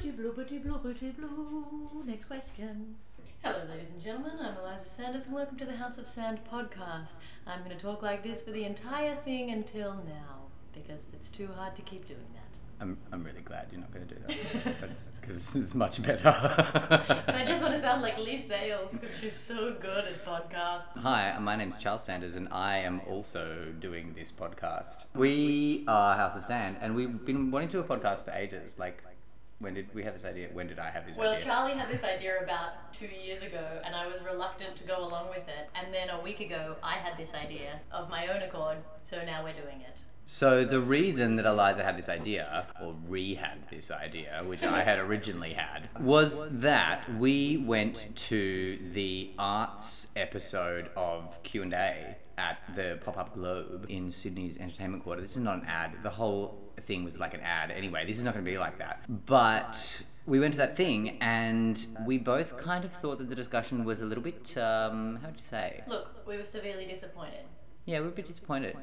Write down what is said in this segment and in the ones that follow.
Bloopity bloopity bloopity blue. Next question. Hello, ladies and gentlemen. I'm Eliza Sanders, and welcome to the House of Sand podcast. I'm going to talk like this for the entire thing until now, because it's too hard to keep doing that. I'm, I'm really glad you're not going to do that. That's because it's much better. And I just want to sound like Leigh Sales because she's so good at podcasts. Hi, my name's Charles Sanders, and I am also doing this podcast. We are House of Sand, and we've been wanting to do a podcast for ages. Like, when did we have this idea? When did I have this Well, idea? Well, Charlie had this idea about two years ago, and I was reluctant to go along with it. And then a week ago, I had this idea of my own accord, so now we're doing it. So the reason that Eliza had this idea, or re-had this idea, which I had originally had, was that we went to the arts episode of Q and A at the Pop-up Globe in Sydney's Entertainment Quarter. This is not an ad. The whole thing was like an ad. Anyway, this is not going to be like that. But we went to that thing, and we both kind of thought that the discussion was a little bit, um, how would you say? Look, we were severely disappointed. Yeah, we were a bit disappointed.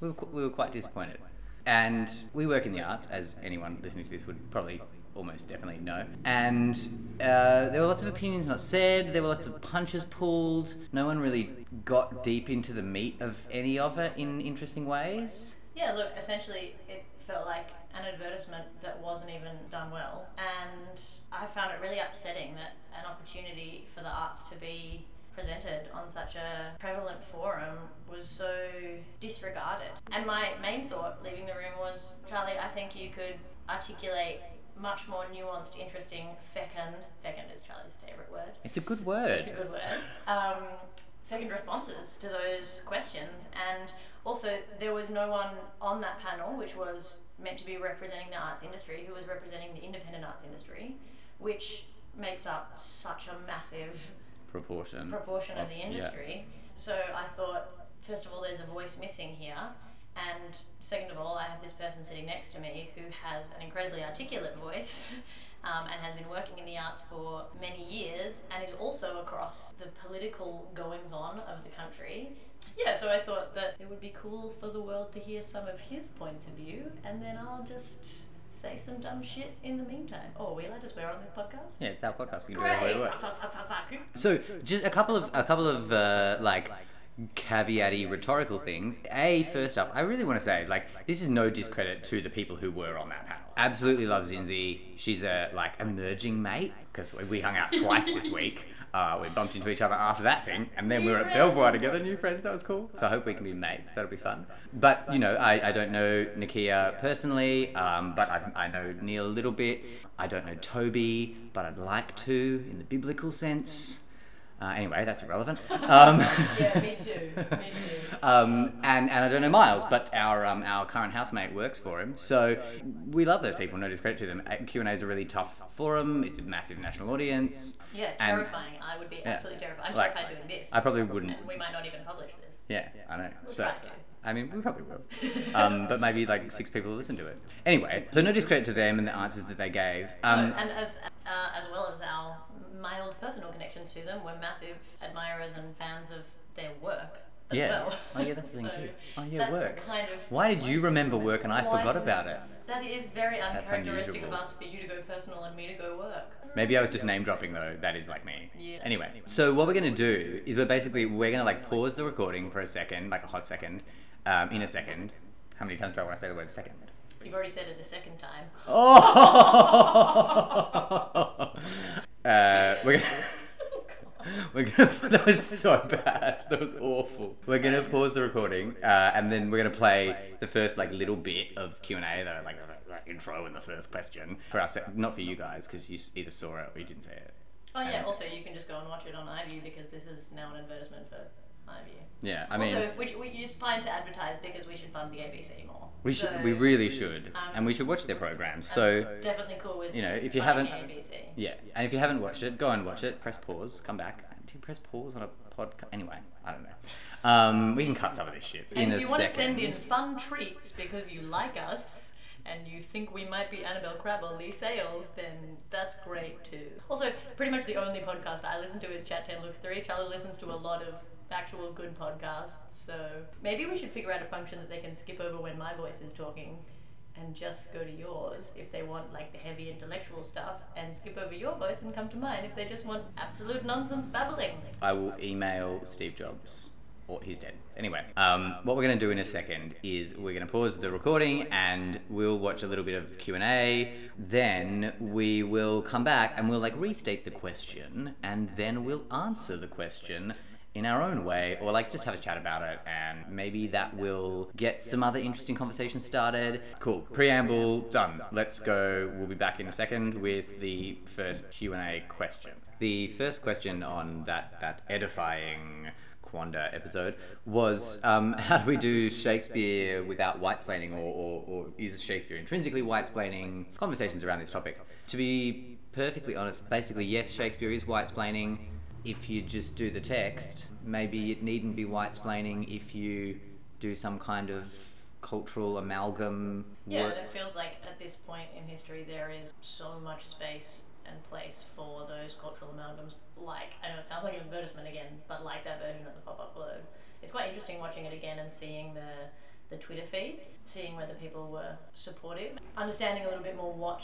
We were, qu- we were quite disappointed. And we work in the arts, as anyone listening to this would probably almost definitely know. And uh, there were lots of opinions not said, there were lots of punches pulled. No one really got deep into the meat of any of it in interesting ways. Yeah, look, essentially, it felt like an advertisement that wasn't even done well. And I found it really upsetting that an opportunity for the arts to be presented on such a prevalent forum was so disregarded. And my main thought leaving the room was Charlie, I think you could articulate much more nuanced, interesting fecund, fecund is Charlie's favourite word, It's a good word. it's a good word. Um, fecund responses to those questions, and also there was no one on that panel, which was meant to be representing the arts industry, who was representing the independent arts industry, which makes up such a massive Proportion. proportion of of- the yeah. industry. So I thought, first of all, there's a voice missing here, and second of all, I have this person sitting next to me who has an incredibly articulate voice. Um, and has been working in the arts for many years and is also across the political goings on of the country. Yeah, so I thought that it would be cool for the world to hear some of his points of view, and then I'll just say some dumb shit in the meantime. Oh, are we allowed to swear on this podcast? Yeah, it's our podcast. We can do whatever we want. So, just a couple of a couple of uh, like caveaty rhetorical things. A, first up, I really want to say like this is no discredit to the people who were on that panel. Absolutely love Zindzi. She's a like emerging mate because we hung out twice this week. Uh, we bumped into each other after that thing, and then we were at Belvoir together, new friends. That was cool. So I hope we can be mates. That'll be fun. But you know, I, I don't know Nakkiah personally, um, but I, I know Neil a little bit. I don't know Toby, but I'd like to in the biblical sense. Uh, anyway, that's irrelevant. Um, Yeah, me too. Me too. um, and, and I don't know Miles, but our um, our current housemate works for him. So we love those people. No discredit to them. Q and A is a really tough forum. It's a massive national audience. Yeah, And- terrifying. I would be absolutely terrified. I'm Like, terrified doing this. I probably wouldn't. And we might not even publish this. Yeah, I know. We'll so. I mean, we probably will. Um, but maybe like six people will listen to it. Anyway, so no discredit to them and the answers that they gave. Um, and as uh, as well as our mild personal connections to them, we're massive admirers and fans of their work as Yeah. well. Oh, yeah, that's the thing so too. Oh, yeah, that's work. kind of why did you remember work and I forgot about it? that is very uncharacteristic of us for you to go personal and me to go work. Maybe I was just name dropping though. That is like me. Yes. Anyway, so what we're gonna do is we're basically we're gonna like pause the recording for a second, like a hot second, um, in a second. How many times do I want to say the word second? You've already said it a second time. Oh! uh, we're gonna. We're gonna. That was so bad. That was awful. We're gonna pause the recording, uh, and then we're gonna play the first like little bit of Q and A, though, like the, the intro and the first question for us. Not for you guys, because you either saw it or you didn't say it. Oh yeah. Um, Also, you can just go and watch it on iView because this is now an advertisement for Yeah, I mean, also, which we, it's fine to advertise because we should fund the ABC more. we should. So, we really should, um, and we should watch their programs. So definitely cool with you know, if you haven't- ABC. Yeah, and if you haven't watched it, go and watch it. Press pause, come back. Do you press pause on a podcast? Anyway, I don't know. Um, we can cut some of this shit And in if you want to send in fun treats because you like us and you think we might be Annabel Crabb or Leigh Sales, then that's great too. Also, pretty much the only podcast I listen to is Chat 10 Look 3. Charlie listens to a lot of actual good podcasts, so maybe we should figure out a function that they can skip over when my voice is talking and just go to yours if they want like the heavy intellectual stuff and skip over your voice and come to mine if they just want absolute nonsense babbling. I will email Steve Jobs. Or he's dead. Anyway, um, what we're going to do in a second is we're going to pause the recording and we'll watch a little bit of Q and A. Then we will come back and we'll like restate the question and then we'll answer the question in our own way or like just have a chat about it and maybe that will get some other interesting conversations started. Cool. Preamble. Done. Let's go. We'll be back in a second with the first q&a question. The first question on that that edifying Quanda episode was um, how do we do Shakespeare without white-splaining or, or, or is Shakespeare intrinsically white-splaining? Conversations around this topic. To be perfectly honest, basically yes, Shakespeare is white-splaining if you just do the text. Maybe it needn't be white-splaining if you do some kind of cultural amalgam Yeah, work. and it feels like at this point in history there is so much space and place for those cultural amalgams. Like, I know it sounds like an advertisement again, but like that version of the pop up globe. It's quite interesting watching it again and seeing the, the Twitter feed, seeing whether people were supportive, understanding a little bit more what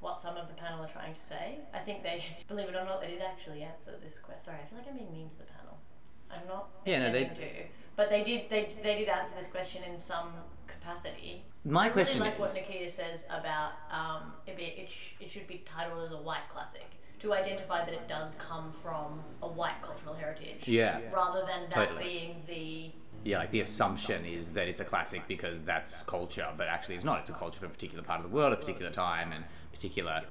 what some of the panel are trying to say. I think they, believe it or not, they did actually answer this question. Sorry, I feel like I'm being mean to the panel. I'm not. Yeah, no, they- intending to, but they did. They they did answer this question in some capacity. My I question really like is, what Nakkiah says about um, it, be, it, sh- it should be titled as a white classic to identify that it does come from a white cultural heritage. Yeah. Rather than that Totally. being the yeah, like the assumption is that it's a classic because that's culture, but actually it's not. It's a culture from a particular part of the world, at a particular time, and particular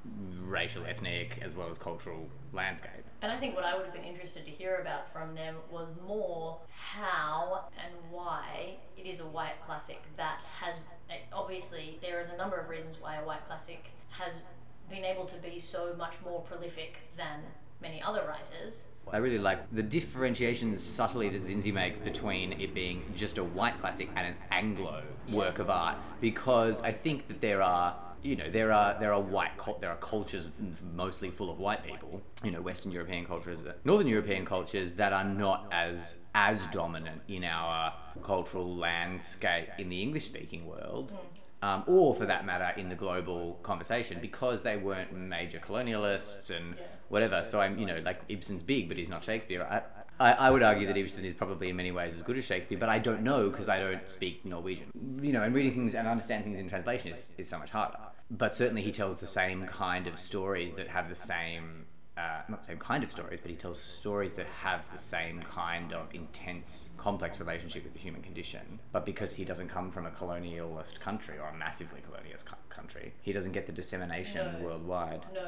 racial, ethnic, as well as cultural landscape. And I think what I would have been interested to hear about from them was more how and why it is a white classic that has eh, obviously there is a number of reasons why a white classic has been able to be so much more prolific than many other writers. I really like the differentiations subtly that Zindzi makes between it being just a white classic and an Anglo work of art, because I think that there are, you know, there are there are white there are cultures mostly full of white people, you know, Western European cultures, Northern European cultures that are not as as dominant in our cultural landscape in the English speaking world. Um, or for that matter, in the global conversation, because they weren't major colonialists and whatever. So I'm, you know, like Ibsen's big, but he's not Shakespeare. I, I, I would argue that Ibsen is probably in many ways as good as Shakespeare, but I don't know because I don't speak Norwegian. You know, and reading things and understanding things in translation is, is so much harder. But certainly he tells the same kind of stories that have the same, uh, not the same kind of stories, but he tells stories that have the same kind of intense, complex relationship with the human condition. But because he doesn't come from a colonialist country or a massively colonialist co- country, he doesn't get the dissemination No. worldwide. No.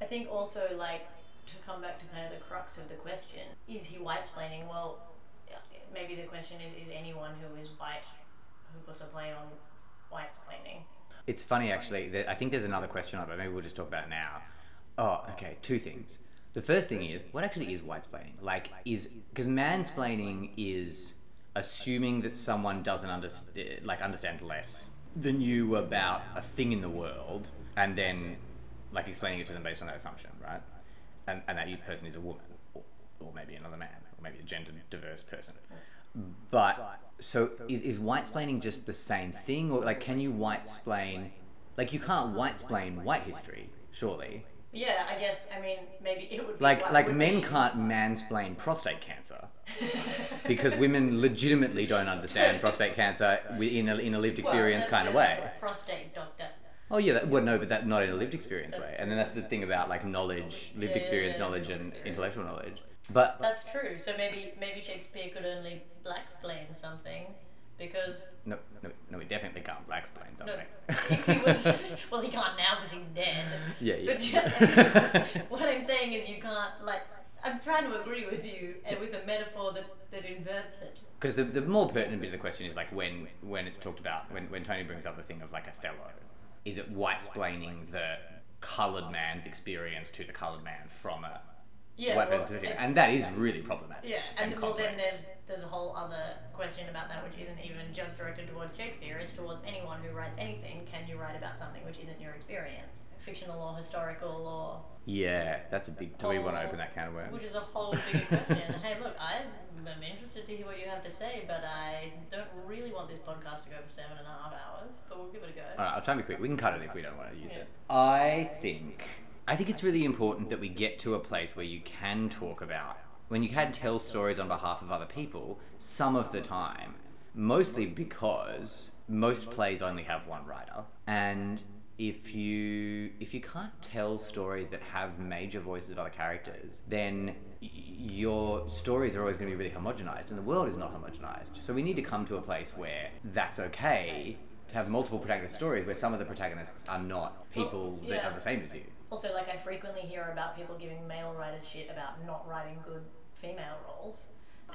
I think also, like, to come back to kind of the crux of the question, is he white splaining? Well, maybe the question is is anyone who is white who puts a play on white splaining? It's funny actually. That I think there's another question on it, but maybe we'll just talk about it now. Oh, okay. Two things. The first thing is what actually is whitesplaining? Like, is because mansplaining is assuming that someone doesn't understand, like understands less than you about a thing in the world, and then like explaining it to them based on that assumption, right? And and that you person is a woman, or, or maybe another man, or maybe a gender diverse person. But so is, is whitesplaining just the same thing, or like can you white whitesplain? Like you can't white whitesplain white history, surely. Yeah, I guess. I mean, maybe it would be Like like men can't mansplain prostate cancer because women legitimately don't understand prostate cancer in a, in a lived experience that's kind of way. Prostate doctor. Oh yeah, that, well no, but that not in a lived experience That's way. And then that's the thing about like knowledge, lived Yeah, experience yeah, knowledge, and experience. intellectual knowledge. But That's true. So maybe maybe Shakespeare could only blacksplain something because no, no, no, we definitely can't blacksplain no, something. if he was well, he can't now because he's dead. Yeah, But what I'm saying is you can't like. I'm trying to agree with you uh, and with a metaphor that, that inverts it. Because the, the more pertinent bit of the question is like when when it's talked about when, when Tony brings up the thing of like Othello, is it white whitesplaining the coloured man's experience to the coloured man from a Yeah, white well, And that is really problematic. Yeah, and, well, then there's there's a whole other question about that, which isn't even just directed towards Shakespeare. It's towards anyone who writes anything. Can you write about something which isn't your experience? fictional or historical or Yeah, that's a big. Do we want to open that can of worms? which is a whole bigger question. hey, look, I'm I'm interested to hear what you have to say, but I don't really want this podcast to go for seven and a half hours. But we'll give it a go. All right, I'll try and be quick. We can cut it if we don't want to use Yeah. it. I think I think it's really important that we get to a place where you can talk about when you can tell stories on behalf of other people some of the time. Mostly because most plays only have one writer, and if you if you can't tell stories that have major voices of other characters, then y- your stories are always going to be really homogenized, and the world is not homogenized. So we need to come to a place where that's okay to have multiple protagonist stories where some of the protagonists are not people that are the same as you. Also, like I frequently hear about people giving male writers shit about not writing good female roles.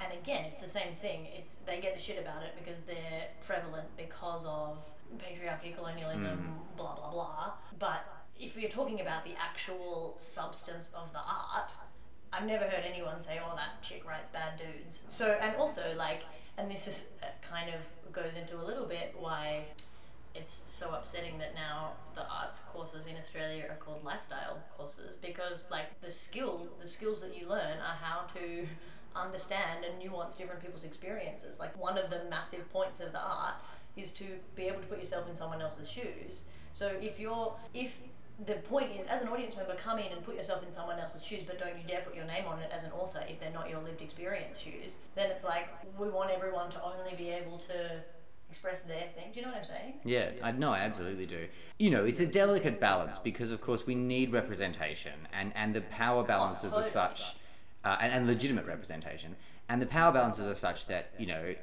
And again, it's the same thing. It's they get the shit about it because they're prevalent because of patriarchy, colonialism, blah blah blah. But if we're talking about the actual substance of the art, I've never heard anyone say, "Oh, that chick writes bad dudes." So, and also like, and this is uh, kind of goes into a little bit why it's so upsetting that now the arts courses in Australia are called lifestyle courses because like the skill the skills that you learn are how to understand and nuance different people's experiences. Like one of the massive points of the art is to be able to put yourself in someone else's shoes. So if you're if the point is as an audience member come in and put yourself in someone else's shoes but don't you dare put your name on it as an author if they're not your lived experience shoes then it's like we want everyone to only be able to express their thing do you know what i'm saying Yeah, I no, I absolutely do. You know, it's a delicate balance because, of course, we need representation, and and the power balances are such, uh, and, and legitimate representation, and the power balances are such that you know.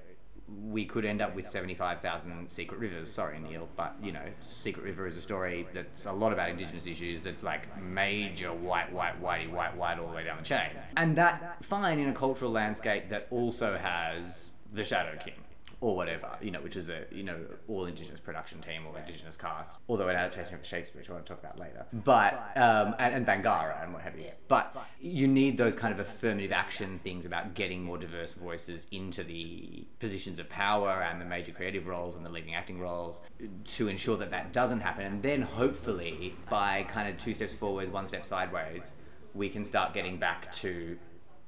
We could end up with 75,000 Secret Rivers. Sorry, Neil, but you know, Secret River is a story that's a lot about Indigenous issues. That's like major white, white, whitey, white, white all the way down the chain. And that fine in a cultural landscape that also has the Shadow King or whatever, you know, which is a you know all indigenous production team, or indigenous cast, although an adaptation of Shakespeare, which I want to talk about later. But um, and, and Bangarra and what have you. But you need those kind of affirmative action things about getting more diverse voices into the positions of power and the major creative roles and the leading acting roles to ensure that that doesn't happen. And then hopefully by kind of two steps forward, one step sideways, we can start getting back to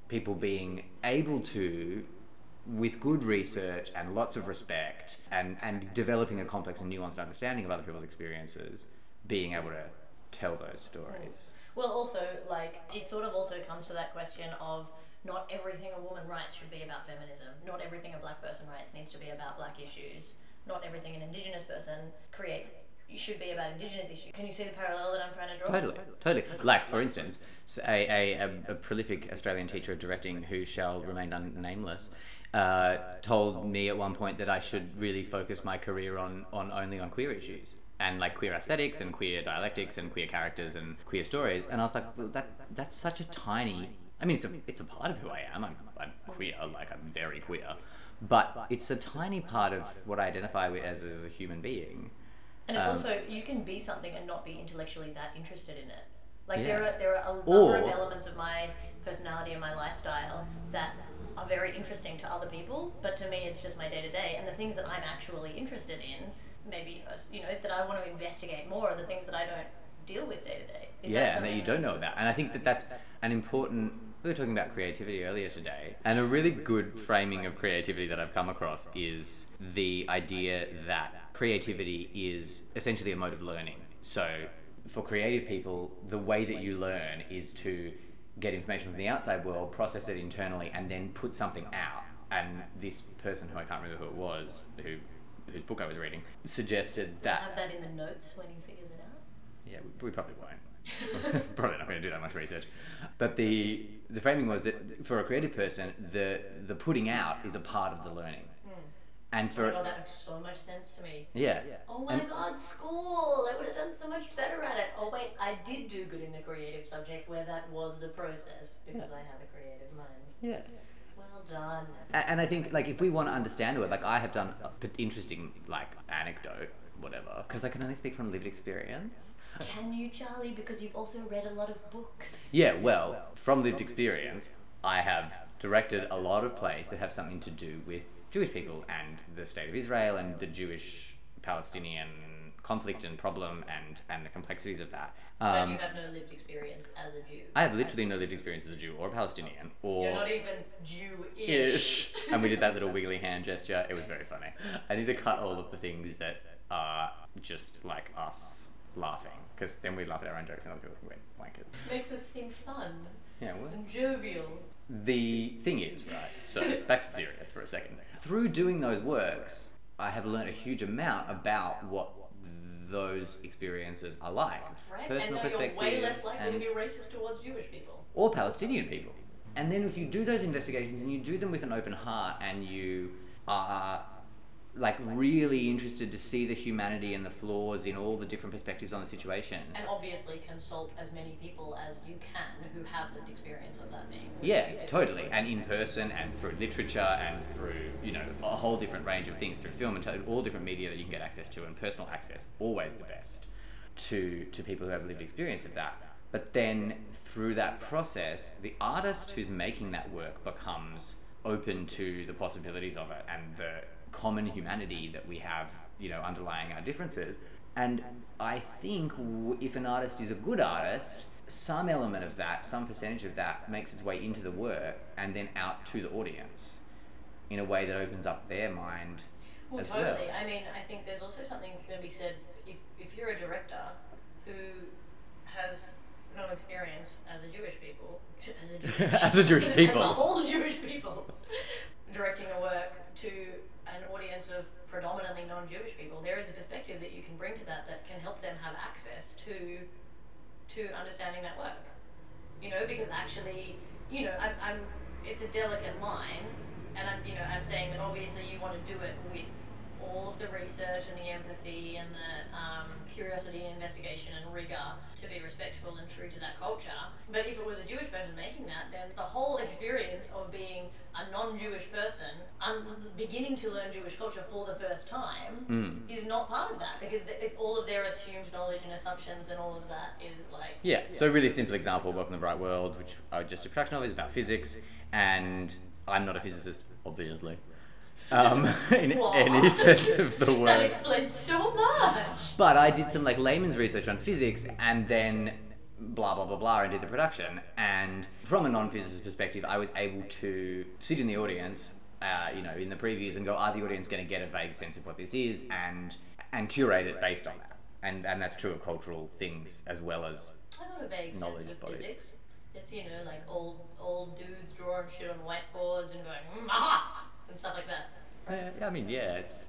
people being able to with good research and lots of respect and, and developing a complex and nuanced understanding of other people's experiences, being able to tell those stories. Mm. Well, also, like, it sort of also comes to that question of not everything a woman writes should be about feminism. Not everything a black person writes needs to be about black issues. Not everything an indigenous person creates should be about indigenous issues. Can you see the parallel that I'm trying to draw? Totally, totally. Like, for instance, a a prolific Australian teacher of directing who shall remain un- nameless uh, told me at one point that I should really focus my career on, on only on queer issues and like queer aesthetics and queer dialectics and queer characters and queer stories. And I was like, well, that that's such a tiny. I mean, it's a it's a part of who I am. I'm, I'm queer, like I'm very queer, but it's a tiny part of what I identify with as as a human being. And it's Um, also you can be something and not be intellectually that interested in it. Like Yeah. there are there are a number Or- of elements of my personality and my lifestyle that are very interesting to other people, but to me it's just my day to day. And the things that I'm actually interested in, maybe uh, you know that I want to investigate more, are the things that I don't deal with day to day. Yeah, and that you don't know about. And I think that that's an important. We were talking about creativity earlier today, and a really good framing of creativity that I've come across is the idea that creativity is essentially a mode of learning. So, for creative people, the way that you learn is to get information from the outside world, process it internally, and then put something out. And this person, who I can't remember who it was, who whose book I was reading, suggested that have that in the notes when he figures it out. yeah, we, we probably won't. probably not going to do that much research. But the the framing was that for a creative person, the the putting out is a part of the learning, and Oh for my god, that makes so much sense to me. yeah, yeah. Oh my And- god, school! I would have done so much better at it. Oh wait, I did do good in the creative subjects where that was the process because I have a creative mind. yeah. Well done. And I think like if we want to understand it, like I have done a p- interesting like anecdote, whatever, because I can only speak from lived experience. Can you, Charlie? Because you've also read a lot of books. Yeah, well, from lived experience, I have directed a lot of plays that have something to do with Jewish people and the state of Israel and the Jewish Palestinian conflict and problem and and the complexities of that. but Um, you have no lived experience as a Jew. I have literally no lived experience as a Jew or a Palestinian or You're not even Jew-ish. and we did that little wiggly hand gesture. It was very funny. I need to cut all of the things that are just like us laughing, because then we laugh at our own jokes and other people think we're wankers. Makes us seem fun Yeah, well. and jovial. The thing is, right, so back to serious for a second. Through doing those works, I have learned a huge amount about what those experiences are like. Right? Personal and now you're way perspectives less likely and to be racist towards Jewish people. or Palestinian people. And then if you do those investigations and you do them with an open heart and you are like really interested to see the humanity and the flaws in all the different perspectives on the situation. And obviously consult as many people as you can who have lived experience of that being. Yeah, totally. And in person and through literature and through, you know, a whole different range of things, through film and all different media that you can get access to and personal access, always the best to to people who have lived experience of that. But then through that process, the artist who's making that work becomes open to the possibilities of it and the common humanity that we have, you know, underlying our differences. And I think w- if an artist is a good artist, some element of that, some percentage of that, makes its way into the work and then out to the audience in a way that opens up their mind Well, totally. well. I mean, I think there's also something can be said if, if you're a director who has no experience as a Jewish people, as a Jewish, As a Jewish people. as a whole Jewish people, directing a work to an audience of predominantly non-Jewish people, there is a perspective that you can bring to that that can help them have access to to understanding that work. You know, because actually, you know, I'm, I'm it's a delicate line, and I'm, you know, I'm saying that obviously you want to do it with all of the research and the empathy and the um, curiosity and investigation and rigor to be respectful and true to that culture. But if it was a Jewish person making that, then the whole experience of being a non-Jewish person, um, beginning to learn Jewish culture for the first time, Mm. is not part of that because all of their assumed knowledge and assumptions and all of that is like Yeah, so really simple example, Welcome to the Bright World, which I just a production of, is about physics, and I'm not a physicist, obviously, um, in What? any sense of the word. that explains so much. But I did some like layman's research on physics, and then blah blah blah blah, and did the production. And from a non-physicist perspective, I was able to sit in the audience, uh, you know, in the previews, and go, are the audience going to get a vague sense of what this is, and and curate it based on that. And and that's true of cultural things as well as I got a vague Knowledge sense of bodies. physics. It's you know like old old dudes drawing shit on whiteboards and going mm, aha and stuff like that. Uh, I mean, yeah, it's.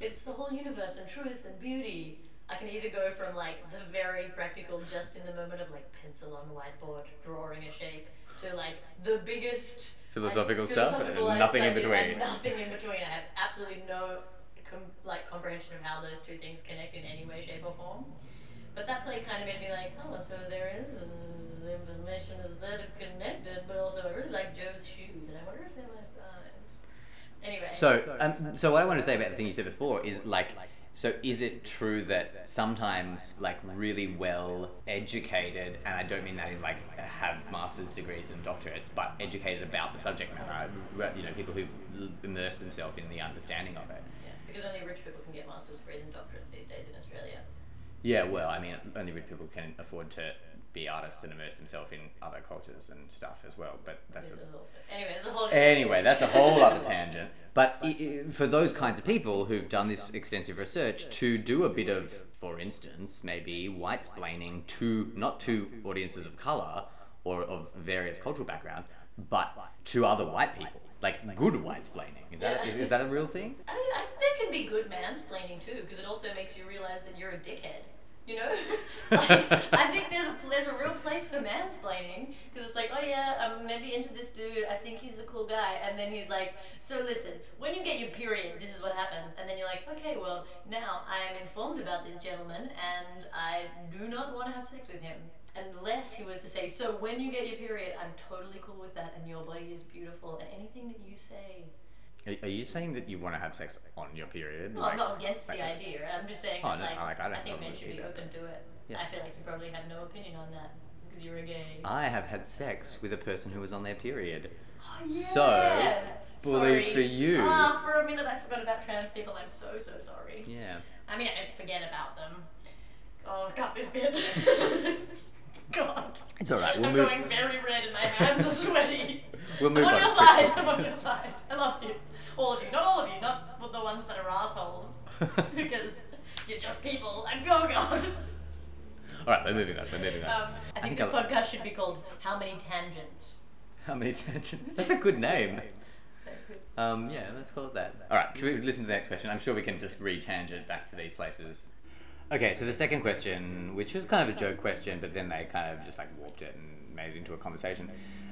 It's the whole universe and truth and beauty. I can either go from like the very practical, just in the moment of like pencil on whiteboard, drawing a shape, to like the biggest Philosophical stuff and nothing in between. Nothing in between. I have absolutely no com- like comprehension of how those two things connect in any way, shape, or form. But that play kind of made me like, oh, so there is information is that connected, but also I really like Joe's shoes, and I wonder if they're my size. Anyway. So, um, so what I want to say about the thing you said before is like, so is it true that sometimes like really well educated, and I don't mean that in like have master's degrees and doctorates, but educated about the subject matter, uh, you know, people who immerse themselves in the understanding of it. Yeah, because only rich people can get master's degrees and doctorates these days in Australia. Yeah, well, I mean, only rich people can afford to be artists and immerse themselves in other cultures and stuff as well. But that's a, also anyway. There's a whole. Anyway, that's a whole other tangent. But i- i- for those kinds of people who've done this extensive research, to do a bit of, for instance, maybe white splaining to not to audiences of color or of various cultural backgrounds, but to other white people, like good white splaining. Is that Yeah. is, is that a real thing? I mean, I think there can be good mansplaining too, because it also makes you realize that you're a dickhead. You know, like, I think there's a, there's a real place for mansplaining because it's like, oh yeah, I'm maybe into this dude. I think he's a cool guy, and then he's like, so listen, when you get your period, this is what happens, and then you're like, okay, well now I'm informed about this gentleman, and I do not want to have sex with him. Unless he was to say, so when you get your period, I'm totally cool with that, and your body is beautiful, and anything that you say Are, are you saying that you want to have sex on your period? well, I'm not against the like- idea. I'm just saying, Oh, that, no, like, like, I don't think men probably should be open to it. Yeah. I feel like you probably have no opinion on that. because you're a gay. I have had sex with a person who was on their period. Oh, So, yeah. bully Sorry. for you. Ah, for a minute I forgot about trans people. I'm so so sorry. Yeah. I mean, I forget about them. Oh, cut this bit. God. It's all right. We'll I'm move. going very red and my hands are sweaty. We'll move I'm on on. your side. I'm on your side. I love you. All of you. Not all of you. Not the ones that are assholes. because you're just people. And oh God. all right, we're moving on. We're moving on. Um, I think think this I'll- podcast should be called How Many Tangents? How many tangents? That's a good name. Um, yeah, let's call it that. All right, can we listen to the next question? I'm sure we can just re-tangent back to these places. Okay, so the second question, which was kind of a joke question, but then they kind of just like warped it and made it into a conversation,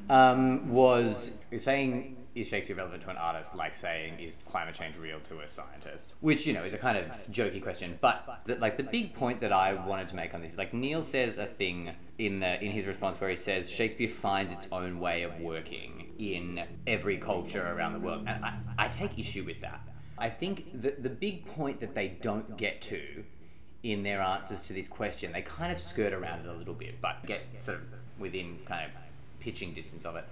um, was saying is Shakespeare relevant to an artist like saying is climate change real to a scientist? Which you know is a kind of jokey question, but the, like the big point that I wanted to make on this is like Neil says a thing in the in his response where he says Shakespeare finds its own way of working in every culture around the world, and I, I take issue with that. I think the the big point that they don't get to in their answers to this question, they kind of skirt around it a little bit, but get sort of within kind of pitching distance of it.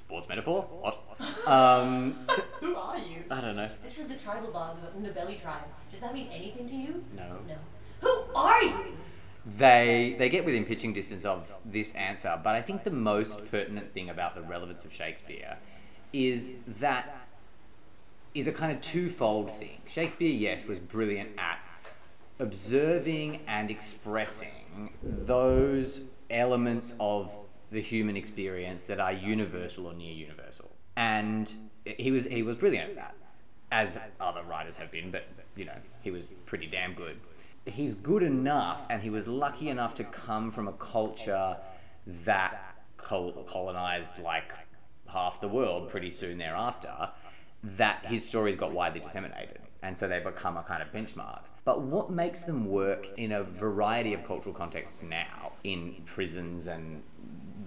Sports metaphor? What? Um, Who are you? I don't know. This is the tribal bars of the belly tribe. Does that mean anything to you? No. No. Who are you? They they get within pitching distance of this answer, but I think the most pertinent thing about the relevance of Shakespeare is that is a kind of twofold thing. Shakespeare, yes, was brilliant at observing and expressing those elements of the human experience that are universal or near universal. And he was he was brilliant at that, as other writers have been, but you know, he was pretty damn good. He's good enough and he was lucky enough to come from a culture that colonized like half the world pretty soon thereafter that his stories got widely disseminated and so they become a kind of benchmark but what makes them work in a variety of cultural contexts now in prisons and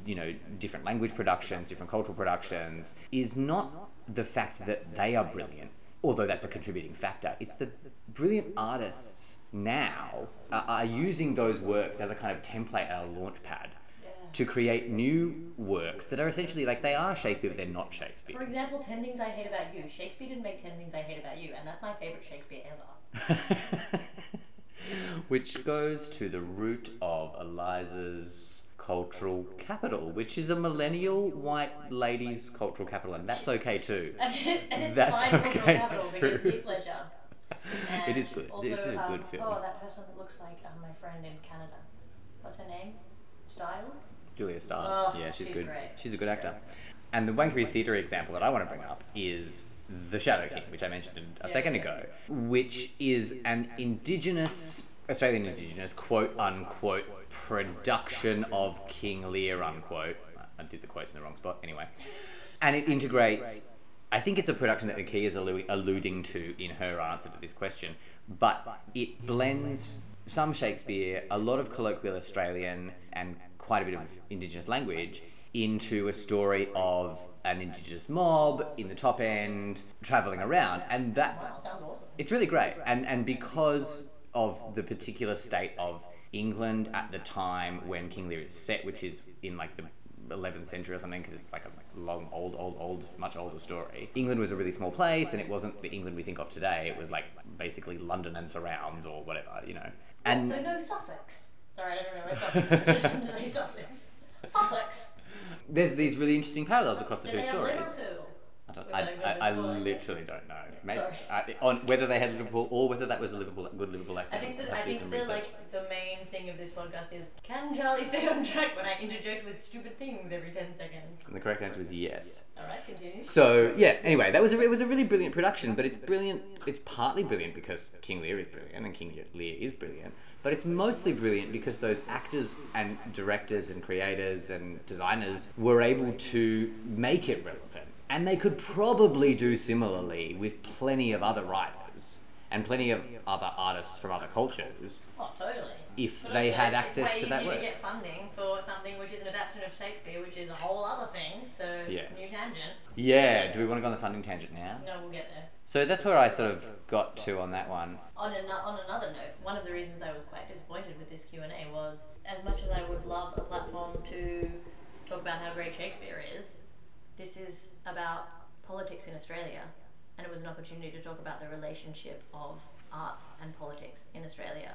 you know different language productions different cultural productions is not the fact that they are brilliant although that's a contributing factor. It's the brilliant artists now are, using those works as a kind of template and a launch pad to create new works that are essentially like they are Shakespeare, but they're not Shakespeare. For example, 10 Things I Hate About You. Shakespeare didn't make 10 Things I Hate About You, and that's my favorite Shakespeare ever. which goes to the root of Eliza's cultural capital, which is a millennial white lady's cultural capital, and that's okay too. And, it's That's fine cultural okay, capital because true. Heath Ledger. It is good. Also, It is a um, good film. Oh, that person that looks like um, my friend in Canada. What's her name? Stiles? Julia Stiles. Oh, yeah, she's, she's good. great. She's a good actor. And the Wankery Theatre example that I want to bring up is The Shadow King, which I mentioned a second ago, which is an indigenous, Australian indigenous, quote unquote, production of King Lear, unquote. I did the quotes in the wrong spot, anyway. And it integrates, I think it's a production that Nikki is allu- alluding to in her answer to this question, but it blends some Shakespeare, a lot of colloquial Australian, and quite a bit of Indigenous language into a story of an Indigenous mob in the top end travelling around. And that Wow, sounds awesome. it's really great, and and because of the particular state of England at the time when King Lear is set, which is in like the 11th century or something, because it's like a long, old, old, old, much older story. England was a really small place, and it wasn't the England we think of today. It was like basically London and surrounds, or whatever, you know. And so no Sussex. Sorry, I don't know where Sussex is. I just say Sussex. Sussex. there's these really interesting parallels across the Do two they have stories. Liverpool? I, don't, Was I, that a I, I Liverpool accent? literally don't know. Maybe, Sorry. I, on whether they had Liverpool or whether that was a Liverpool good Liverpool I accent. think that I'll I have to do think some the research. like the main thing of this podcast is can Charlie stay on track when I interject with stupid things every ten seconds? And the correct answer is yes. All right, continue. So yeah. Anyway, that was a, it was a really brilliant production, but it's brilliant. It's partly brilliant because King Lear is brilliant and King Lear is brilliant, but it's mostly brilliant because those actors and directors and creators and designers were able to make it relevant, and they could probably do similarly with plenty of other writers. and plenty of other artists from other cultures Oh, totally. if But they had it's access way to that easier work. to get funding for something which is an adaptation of Shakespeare, which is a whole other thing. So Yeah. new tangent. Yeah, do we want to go on the funding tangent now? No, we'll get there. So that's where I sort of got to on that one. On, an- on another note, one of the reasons I was quite disappointed with this Q and A was, as much as I would love a platform to talk about how great Shakespeare is, this is about politics in Australia, and it was an opportunity to talk about the relationship of arts and politics in Australia,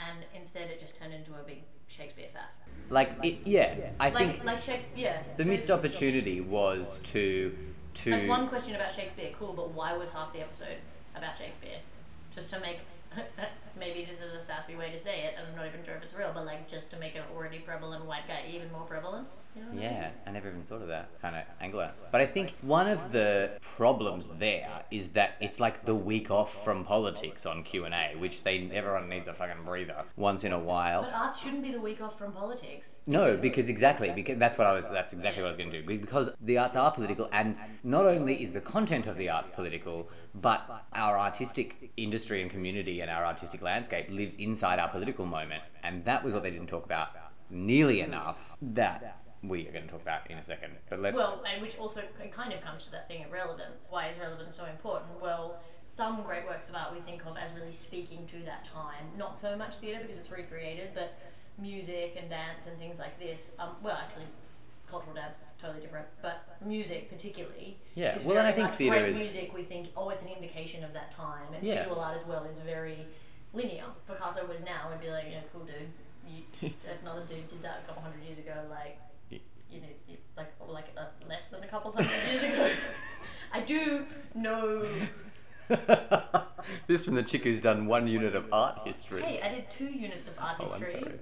and instead it just turned into a big Shakespeare faff. Like, it, yeah, I Like, think like Shakespeare. Yeah, the missed opportunity was to to Like one question about Shakespeare, cool, but why was half the episode about Shakespeare? Just to make maybe this is a sassy way to say it, and I'm not even sure if it's real, but like just to make an already prevalent white guy even more prevalent. You know what I mean? Yeah, I never even thought of that kind of angle. But I think one of the problems there is that it's like the week off from politics on Q and A, which they everyone needs a fucking breather once in a while. But arts shouldn't be the week off from politics. No, because exactly, because that's what I was. That's exactly what I was going to do. Because the arts are political, and not only is the content of the arts political, but our artistic industry and community and our artistic landscape lives inside our political moment, and that was what they didn't talk about nearly enough. That we are going to talk about in a second. But let's. Well, and which also kind of comes to that thing of relevance. Why is relevance so important? Well, some great works of art we think of as really speaking to that time. Not so much theatre because it's recreated, but music and dance and things like this. Um, well, actually, cultural dance totally different, but music particularly. Yeah, is well, and I think theatre great is- music. We think, oh, it's an indication of that time, and Yeah. visual art as well is very linear. Picasso was now, we'd be like, yeah, cool dude. You, another dude did that a couple hundred years ago, like you know, like like uh, less than a couple hundred years ago. I do know. this from the chick who's done one unit of art history. Hey, I did two units of art Oh, I'm history. sorry.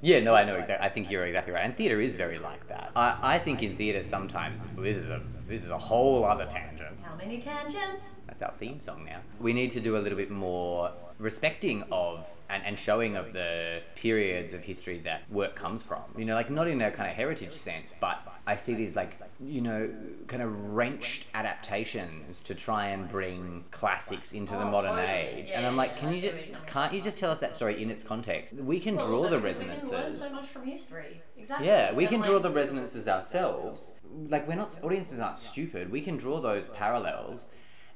Yeah, no, I know exactly. I think you're exactly right. And theatre is very like that. I, I think in theatre sometimes this is a this is a whole other tangent. How many tangents? That's our theme song now. We need to do a little bit more respecting of and, and showing of the periods of history that work comes from. You know, like not in a kind of heritage sense, but I see these like, you know, kind of wrenched adaptations to try and bring classics into the Oh, modern age. And I'm like, can you just, where you're coming can't you just tell us that story in its context? We can draw the because We can learn resonances. so much from history. Exactly. Yeah, we can draw the resonances ourselves. Like we're not audiences aren't stupid. We can draw those parallels,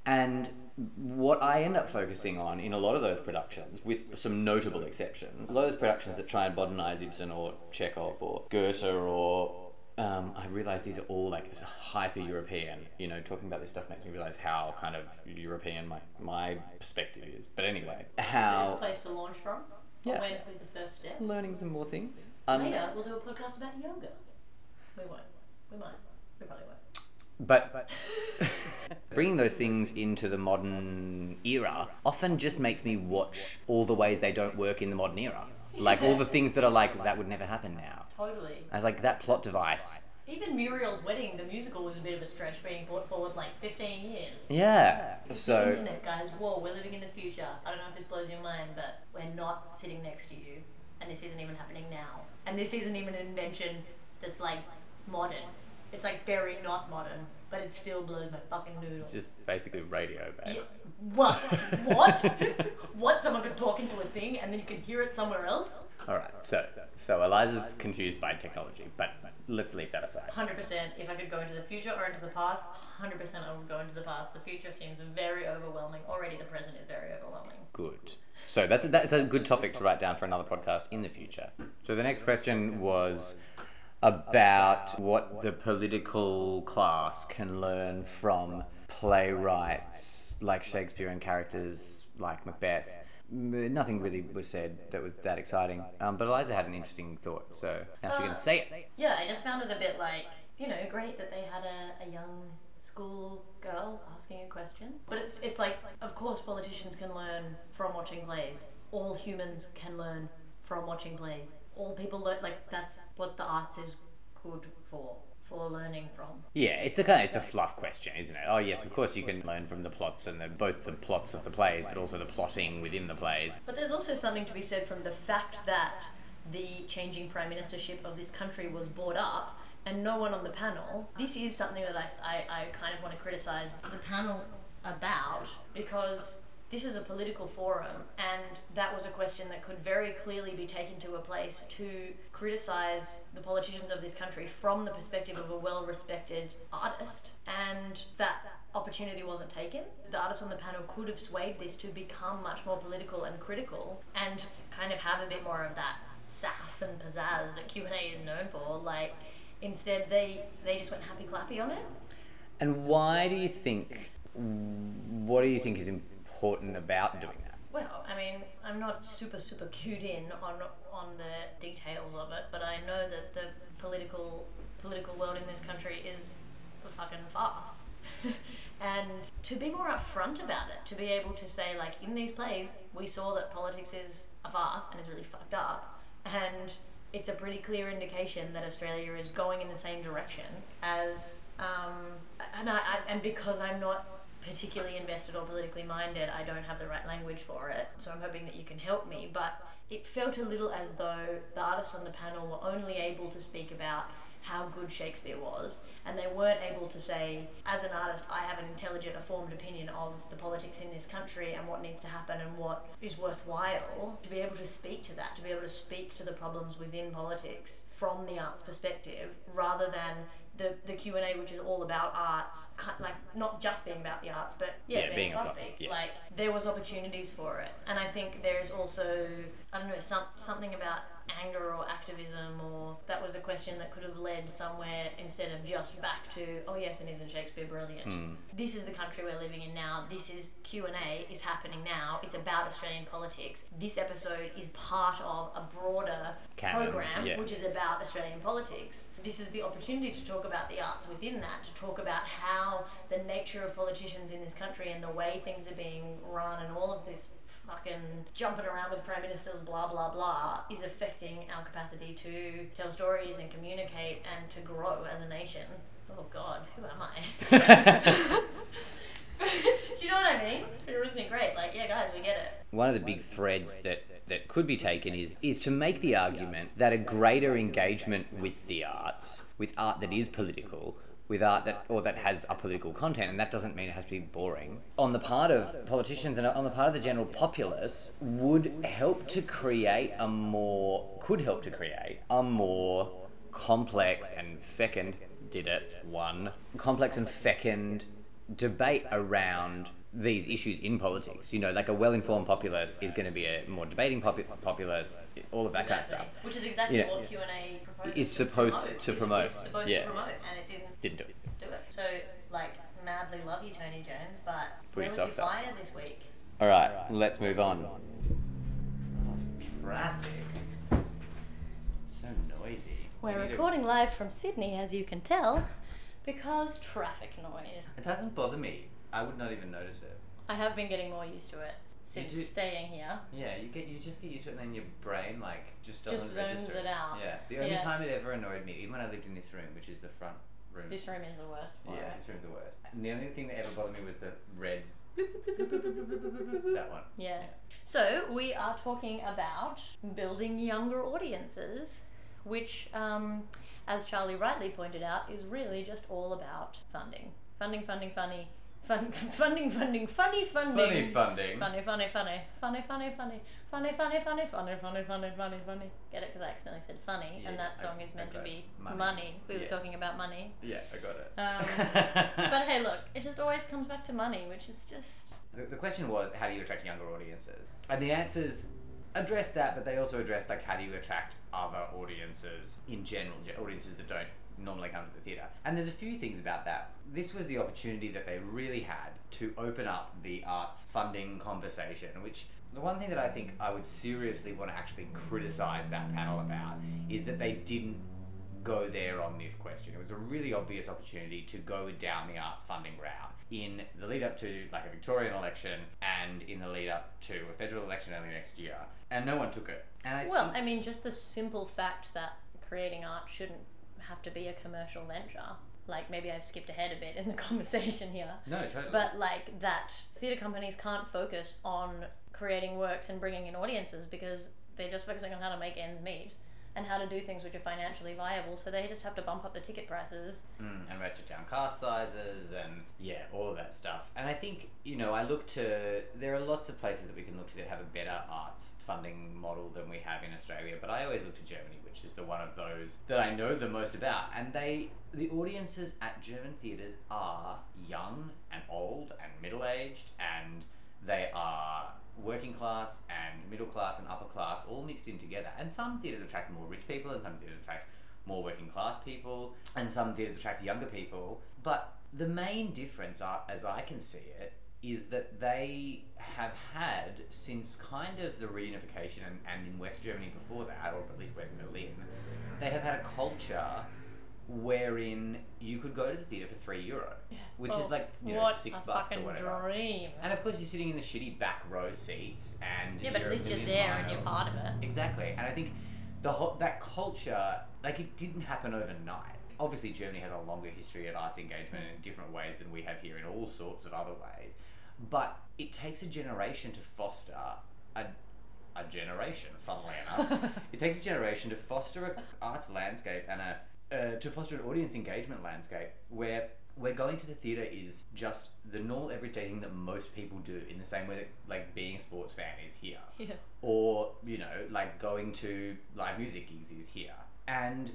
and what I end up focusing on in a lot of those productions, with some notable exceptions, a lot of those productions that try and modernize Ibsen or Chekhov or Goethe or um, I realize these are all like hyper European. You know, talking about this stuff makes me realize how kind of European my my perspective is. But anyway, So it's a how place to launch from. Yeah. Awareness is the first step. learning some more things. Um, Later, we'll do a podcast about yoga. We won't. We might. We probably won't. But bringing those things into the modern era often just makes me watch all the ways they don't work in the modern era. Like all the things that are like that would never happen now. Totally. I was like that plot device. Even Muriel's Wedding, the musical, was a bit of a stretch being brought forward like 15 years. Yeah. It's So the internet, guys. Whoa, we're living in the future. I don't know if this blows your mind, but we're not sitting next to you, and this isn't even happening now. And this isn't even an invention that's like modern. It's like very not modern, but it still blows my fucking noodle. it's just basically radio, babe. Yeah. What? what? what? Someone could talk into a thing and then you can hear it somewhere else? All right. So so Eliza's confused by technology, but let's leave that aside. 100%. If I could go into the future or into the past, 100% I would go into the past. The future seems very overwhelming. Already the present is very overwhelming. Good. So that's a, that's a good topic to write down for another podcast in the future. So the next question was about what the political class can learn from playwrights like Shakespeare and characters like Macbeth. Nothing really was said that was that exciting, um, but Eliza had an interesting thought, so now she can say it. Yeah, I just found it a bit like, you know, great that they had a, a young school girl asking a question. But it's, it's like, of course, politicians can learn from watching plays. All humans can learn from watching plays. All people learn, like, that's what the arts is good for, for learning from. Yeah, it's a kind of it's a fluff question, isn't it? Oh yes, of course you can learn from the plots and the, both the plots of the plays, but also the plotting within the plays. But there's also something to be said from the fact that the changing prime ministership of this country was brought up and no one on the panel. This is something that I, I, I kind of want to criticize the panel about because this is a political forum, and that was a question that could very clearly be taken to a place to criticize the politicians of this country from the perspective of a well respected artist, and that opportunity wasn't taken. The artists on the panel could have swayed this to become much more political and critical and kind of have a bit more of that sass and pizzazz that Q&A is known for. Like, instead they, they just went happy clappy on it. And why do you think? What do you think is important about doing that? Well, I mean, I'm not super super cued in on on the details of it, but I know that the political political world in this country is a fucking farce. and to be more upfront about it, to be able to say like in these plays, we saw that politics is a farce and it's really fucked up, and it's a pretty clear indication that Australia is going in the same direction as um, and I, I and because I'm not particularly invested or politically minded, I don't have the right language for it. So I'm hoping that you can help me. But it felt a little as though the artists on the panel were only able to speak about how good Shakespeare was, and they weren't able to say, as an artist, I have an intelligent, informed opinion of the politics in this country and what needs to happen and what is worthwhile. To be able to speak to that, to be able to speak to the problems within politics from the arts perspective, rather than the, the Q and A, which is all about arts, like not just being about the arts, but yeah, Yeah, being, being about- yeah. like there was opportunities for it, and I think there's also I don't know some something about anger or activism, or that was a question that could have led somewhere instead of just back to oh yes, and isn't Shakespeare brilliant? Hmm. This is the country we're living in now. This is Q and A is happening now. It's about Australian politics. This episode is part of a broader Canon, program, yeah. which is about Australian politics. This is the opportunity to talk about the arts within that, to talk about how the nature of politicians in this country and the way things are being run and all of this fucking jumping around with prime ministers, blah blah blah, is affecting our capacity to tell stories and communicate and to grow as a nation. Oh God, who am I? Do you know what I mean? Isn't it great? Like, yeah, guys, we get it. One of the big threads that, that could be taken is is to make the argument that a greater engagement with the arts, with art that is political, with art that or that has a political content, and that doesn't mean it has to be boring, on the part of politicians and on the part of the general populace, would help to create a more could help to create a more complex and fecund did it one complex and fecund debate around these issues in politics. You know, like a well-informed populace is going to be a more debating popu- populace, all of that kind of stuff. Which is exactly Yeah. what Q and A proposes Is supposed to Is- promote, is supposed yeah. to promote, and it didn't Didn't do it. do it. So, like, madly love you, Tony Jones, but Put where your was your socks up. fire this week? All right, let's move on. Traffic. So noisy. We're We need to- recording live from Sydney, as you can tell, because traffic noise. It doesn't bother me. I would not even notice it. I have been getting more used to it since do- staying here. Yeah, you get you just get used to it, and then your brain like just doesn't Just zones register it out. Yeah, the only Yeah. time it ever annoyed me, even when I lived in this room, which is the front room. This room is the worst for yeah, it. this room's the worst. And the only thing that ever bothered me was the red. that one. Yeah. So we are talking about building younger audiences, which, um, as Charlie rightly pointed out, is really just all about funding, funding, funding, funny, Fun, funding, funding, funny funding. Funny funding. Funny, funny, funny. Funny, funny, funny. Funny, funny, funny, funny, funny, funny, funny, funny. Get it? Because I accidentally said funny, yeah, and that song I, is meant to be money. money. We yeah. were talking about money. Yeah, I got it. Um, but hey, look, it just always comes back to money, which is just. The, the question was, how do you attract younger audiences? And the answers addressed that, but they also addressed like how do you attract other audiences in general, audiences that don't normally come to the theatre. And there's a few things about that. This was the opportunity that they really had to open up the arts funding conversation, which the one thing that I think I would seriously want to actually criticise that panel about is that they didn't go there on this question. It was a really obvious opportunity to go down the arts funding route in the lead up to like a Victorian election and in the lead up to a federal election early next year, and no one took it. And I Well, I mean, just the simple fact that creating art shouldn't have to be a commercial venture. Like, maybe I've skipped ahead a bit in the conversation here. no, totally. But, like, that theatre companies can't focus on creating works and bringing in audiences because they're just focusing on how to make ends meet. And how to do things which are financially viable. So they just have to bump up the ticket prices. Mm, and ratchet down cast sizes and yeah, all of that stuff. And I think you know I look to there are lots of places that we can look to that have a better arts funding model than we have in Australia. But I always look to Germany, which is the one of those that I know the most about. And they the audiences at German theaters are young and old and middle aged and they are working class and middle class and upper class all mixed in together. And some theatres attract more rich people, and some theatres attract more working class people, and some theatres attract younger people. But the main difference, are, as I can see it, is that they have had since kind of the reunification and, and in West Germany before that, or at least West Berlin, they have had a culture wherein you could go to the theatre for three euro, which Well, is like you know six bucks or fucking whatever. dream. And of course, you're sitting in the shitty back row seats, and yeah, but you're at least you're million there and you're part of it. Exactly, and I think the whole that culture, like it didn't happen overnight. Obviously, Germany has a longer history of arts engagement in different ways than we have here in all sorts of other ways. But it takes a generation to foster a, a generation. Funnily enough, it takes a generation to foster an arts landscape and a uh, to foster an audience engagement landscape where where going to the theatre is just the normal everyday thing that most people do in the same way that like being a sports fan is here Yeah. or you know like going to live music gigs is here and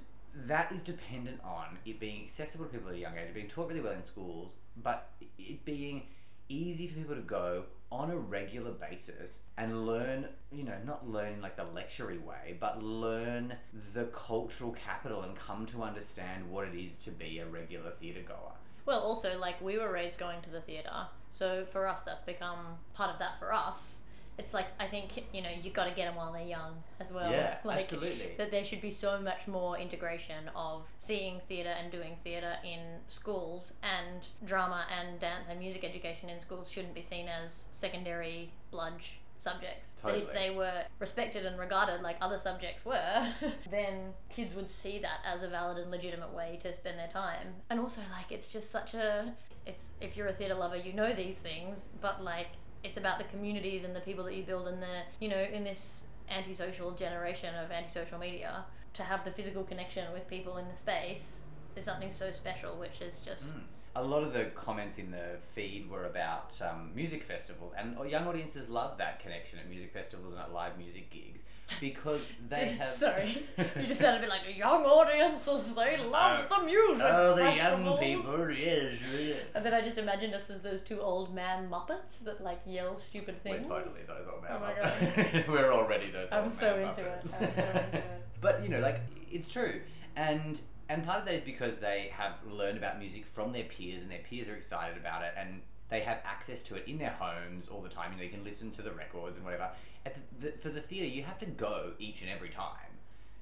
that is dependent on it being accessible to people at a young age being taught really well in schools but it being easy for people to go on a regular basis and learn you know not learn like the lectury way but learn the cultural capital and come to understand what it is to be a regular theatre goer Well, also, like, we were raised going to the theatre, so for us, that's become part of that for us. It's like, I think, you know, you got to get them while they're young as well. Yeah, like, absolutely. That there should be so much more integration of seeing theatre and doing theatre in schools, and drama and dance and music education in schools shouldn't be seen as secondary bludge subjects. Totally. But if they were respected and regarded like other subjects were, then kids would see that as a valid and legitimate way to spend their time. And also, like, it's just such a. It's if you're a theatre lover, you know these things, but like, it's about the communities and the people that you build in the, you know, in this antisocial generation of antisocial media. To have the physical connection with people in the space is something so special, which is just. Mm. A lot of the comments in the feed were about um, music festivals, and young audiences love that connection at music festivals and at live music gigs because they have. Sorry, you just sounded a bit like young audiences. They oh. love Oh. the music. Oh, the young festivals." people, yes, yes. And then I just imagined us as those two old man muppets that like yell stupid We're things. totally those old man Oh my Muppets. We're already those I'm old so man into it. Muppets. I'm so into it. but you know, like it's true, and and part of that is because they have learned about music from their peers, and their peers are excited about it, and they have access to it in their homes all the time. You know, they can listen to the records and whatever. At the, the, for the theatre, you have to go each and every time.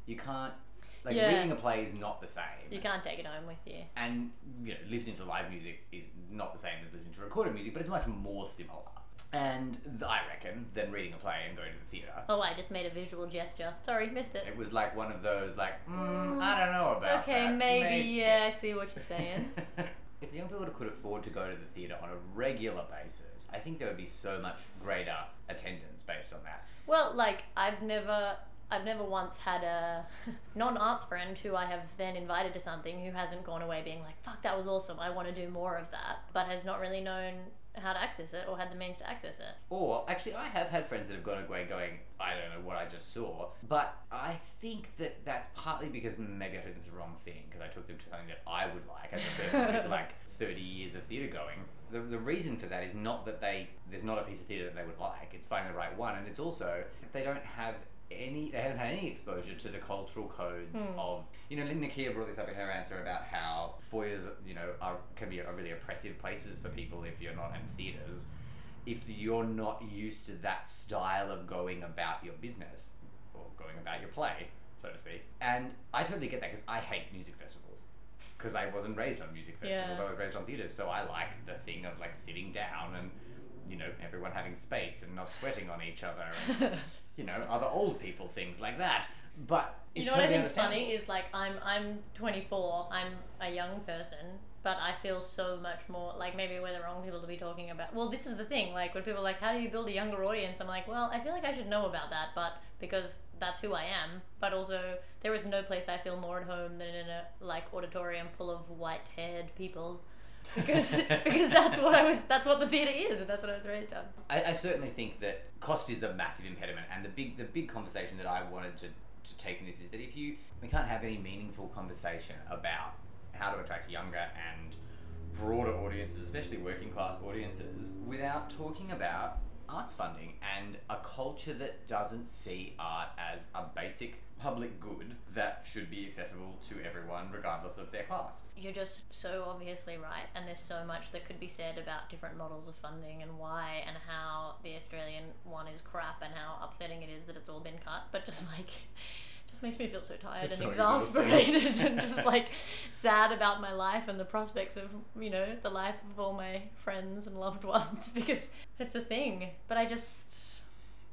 You can't. Like Yeah. reading a play is not the same. You can't take it home with you. and you know, listening to live music is not the same as listening to recorded music, but it's much more similar. And th- I reckon than reading a play and going to the theatre. Oh, I just made a visual gesture. Sorry, missed it. It was like one of those, like, mm, I don't know about Okay, maybe, May- yeah, I see what you're saying. if young people could afford to go to the theatre on a regular basis, I think there would be so much greater attendance based on that. Well, like I've never I've never once had a non-arts friend who I have then invited to something who hasn't gone away being like, "Fuck, that was awesome. I want to do more of that," but has not really known how to access it or had the means to access it. Or actually, I have had friends that have gone away going, I don't know what I just saw. But I think that that's partly because maybe I took them to the wrong thing because I took them to something that I would like as a person with like 30 years of theatre going. The, the reason for that is not that they there's not a piece of theatre that they would like. It's finding the right one, and it's also they don't have any they haven't had any exposure to the cultural codes Hmm. of you know Lynn Nakkiah brought this up in her answer about how foyers you know are can be really oppressive places for people if you're not in theatres if you're not used to that style of going about your business or going about your play so to speak and I totally get that because I hate music festivals because I wasn't raised on music festivals Yeah. I was raised on theatres so I like the thing of like sitting down and you know everyone having space and not sweating on each other and you know, other old people things like that. But You know what I totally think's funny is like I'm I'm 24. I'm a young person, but I feel so much more like maybe we're the wrong people to be talking about. Well, this is the thing. Like when people are like, "How do you build a younger audience?" I'm like, "Well, I feel like I should know about that, but because that's who I am. But also, there is no place I feel more at home than in a like auditorium full of white-haired people, because because that's what I was. That's what the theatre is, and that's what I was raised on. I, I certainly think that cost is a massive impediment, and the big the big conversation that I wanted to, to take in this is that if you we can't have any meaningful conversation about how to attract younger and broader audiences, especially working class audiences, without talking about arts funding and a culture that doesn't see art as a basic public good that should be accessible to everyone regardless of their class. You're just so obviously right, and there's so much that could be said about different models of funding and why and how the Australian one is crap and how upsetting it is that it's all been cut. But just like, just makes me feel so tired It's and so exasperated and just like sad about my life and the prospects of you know the life of all my friends and loved ones because it's a thing. But I just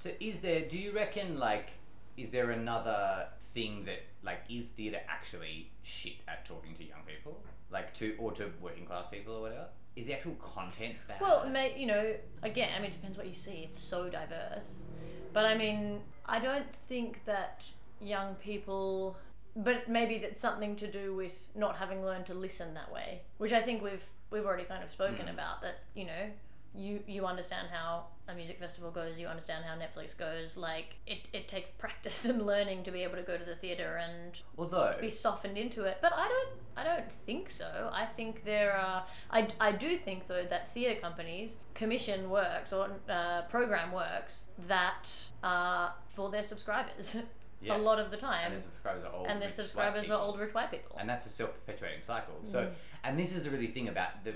So is there do you reckon like is there another thing that like is theatre actually shit at talking to young people? Like to or to working class people or whatever? Is the actual content bad? Well, may, you know, again, I mean, it depends what you see. It's so diverse. But I mean, I don't think that young people. But maybe that's something to do with not having learned to listen that way, which I think we've we've already kind of spoken Mm. about. That you know, you you understand how a music festival goes, you understand how Netflix goes. Like it, it takes practice and learning to be able to go to the theater and although be softened into it. But I don't I don't think so. I think there are I, I do think though that theatre companies commission works or uh, program works that are for their subscribers yeah. a lot of the time. and their subscribers are old And their rich subscribers are old rich white people. and that's a self-perpetuating cycle. So Mm. and this is the really thing about the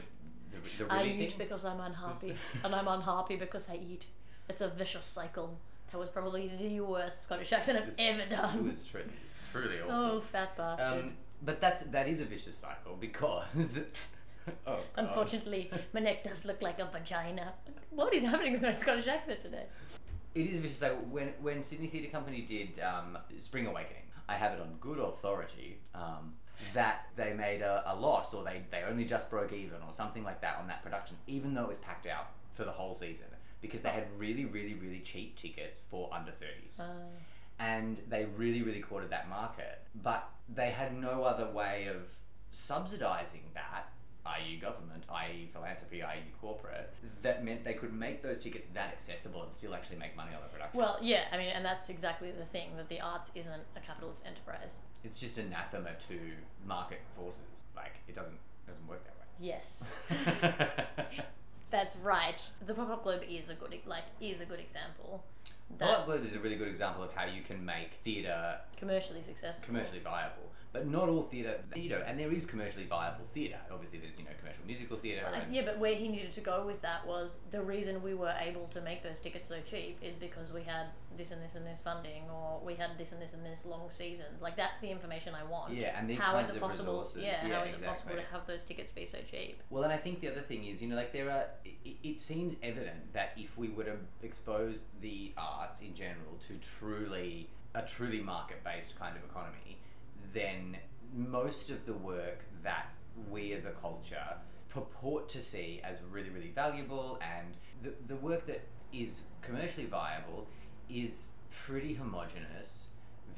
the, the I really eat thing because I'm unhappy, and I'm unhappy because I eat. It's a vicious cycle. That was probably the worst Scottish accent I've ever done. it was truly truly awful. Oh, fat bastard. Um, but that's that is a vicious cycle because. oh, Unfortunately, my neck does look like a vagina. What is happening with my Scottish accent today? It is a vicious cycle. When when Sydney Theatre Company did um, Spring Awakening, I have it on good authority um, that they made a, a loss or they, they only just broke even or something like that on that production, even though it was packed out for the whole season because they had really really really cheap tickets for under 30s Uh, and they really really courted that market. But they had no other way of subsidizing that i.e. government, i.e. philanthropy, i.e. corporate, that meant they could make those tickets that accessible and still actually make money on the production. well, yeah, I mean, and that's exactly the thing that the arts isn't a capitalist enterprise. it's just anathema to market forces. Like it doesn't doesn't work that way. Yes, that's right. The Pop Up Globe is a good like is a good example. Pop Up Globe is a really good example of how you can make theatre commercially successful. commercially viable. But not all theatre, you know, and there is commercially viable theatre. Obviously, there's, you know, commercial musical theatre. Uh, And, yeah, but where he needed to go with that was the reason we were able to make those tickets so cheap is because we had this and this and this funding, or we had this and this and this long seasons. Like that's the information I want. Yeah, and these how kinds is it of possible? resources. Yeah, Yeah, how is it possible to have those tickets be so cheap? Well, and I think the other thing is, you know, like there are, it, it seems evident that if we were to expose the arts in general to truly, a truly market based kind of economy, then most of the work that we as a culture purport to see as really, really valuable and the, the work that is commercially viable is pretty homogenous,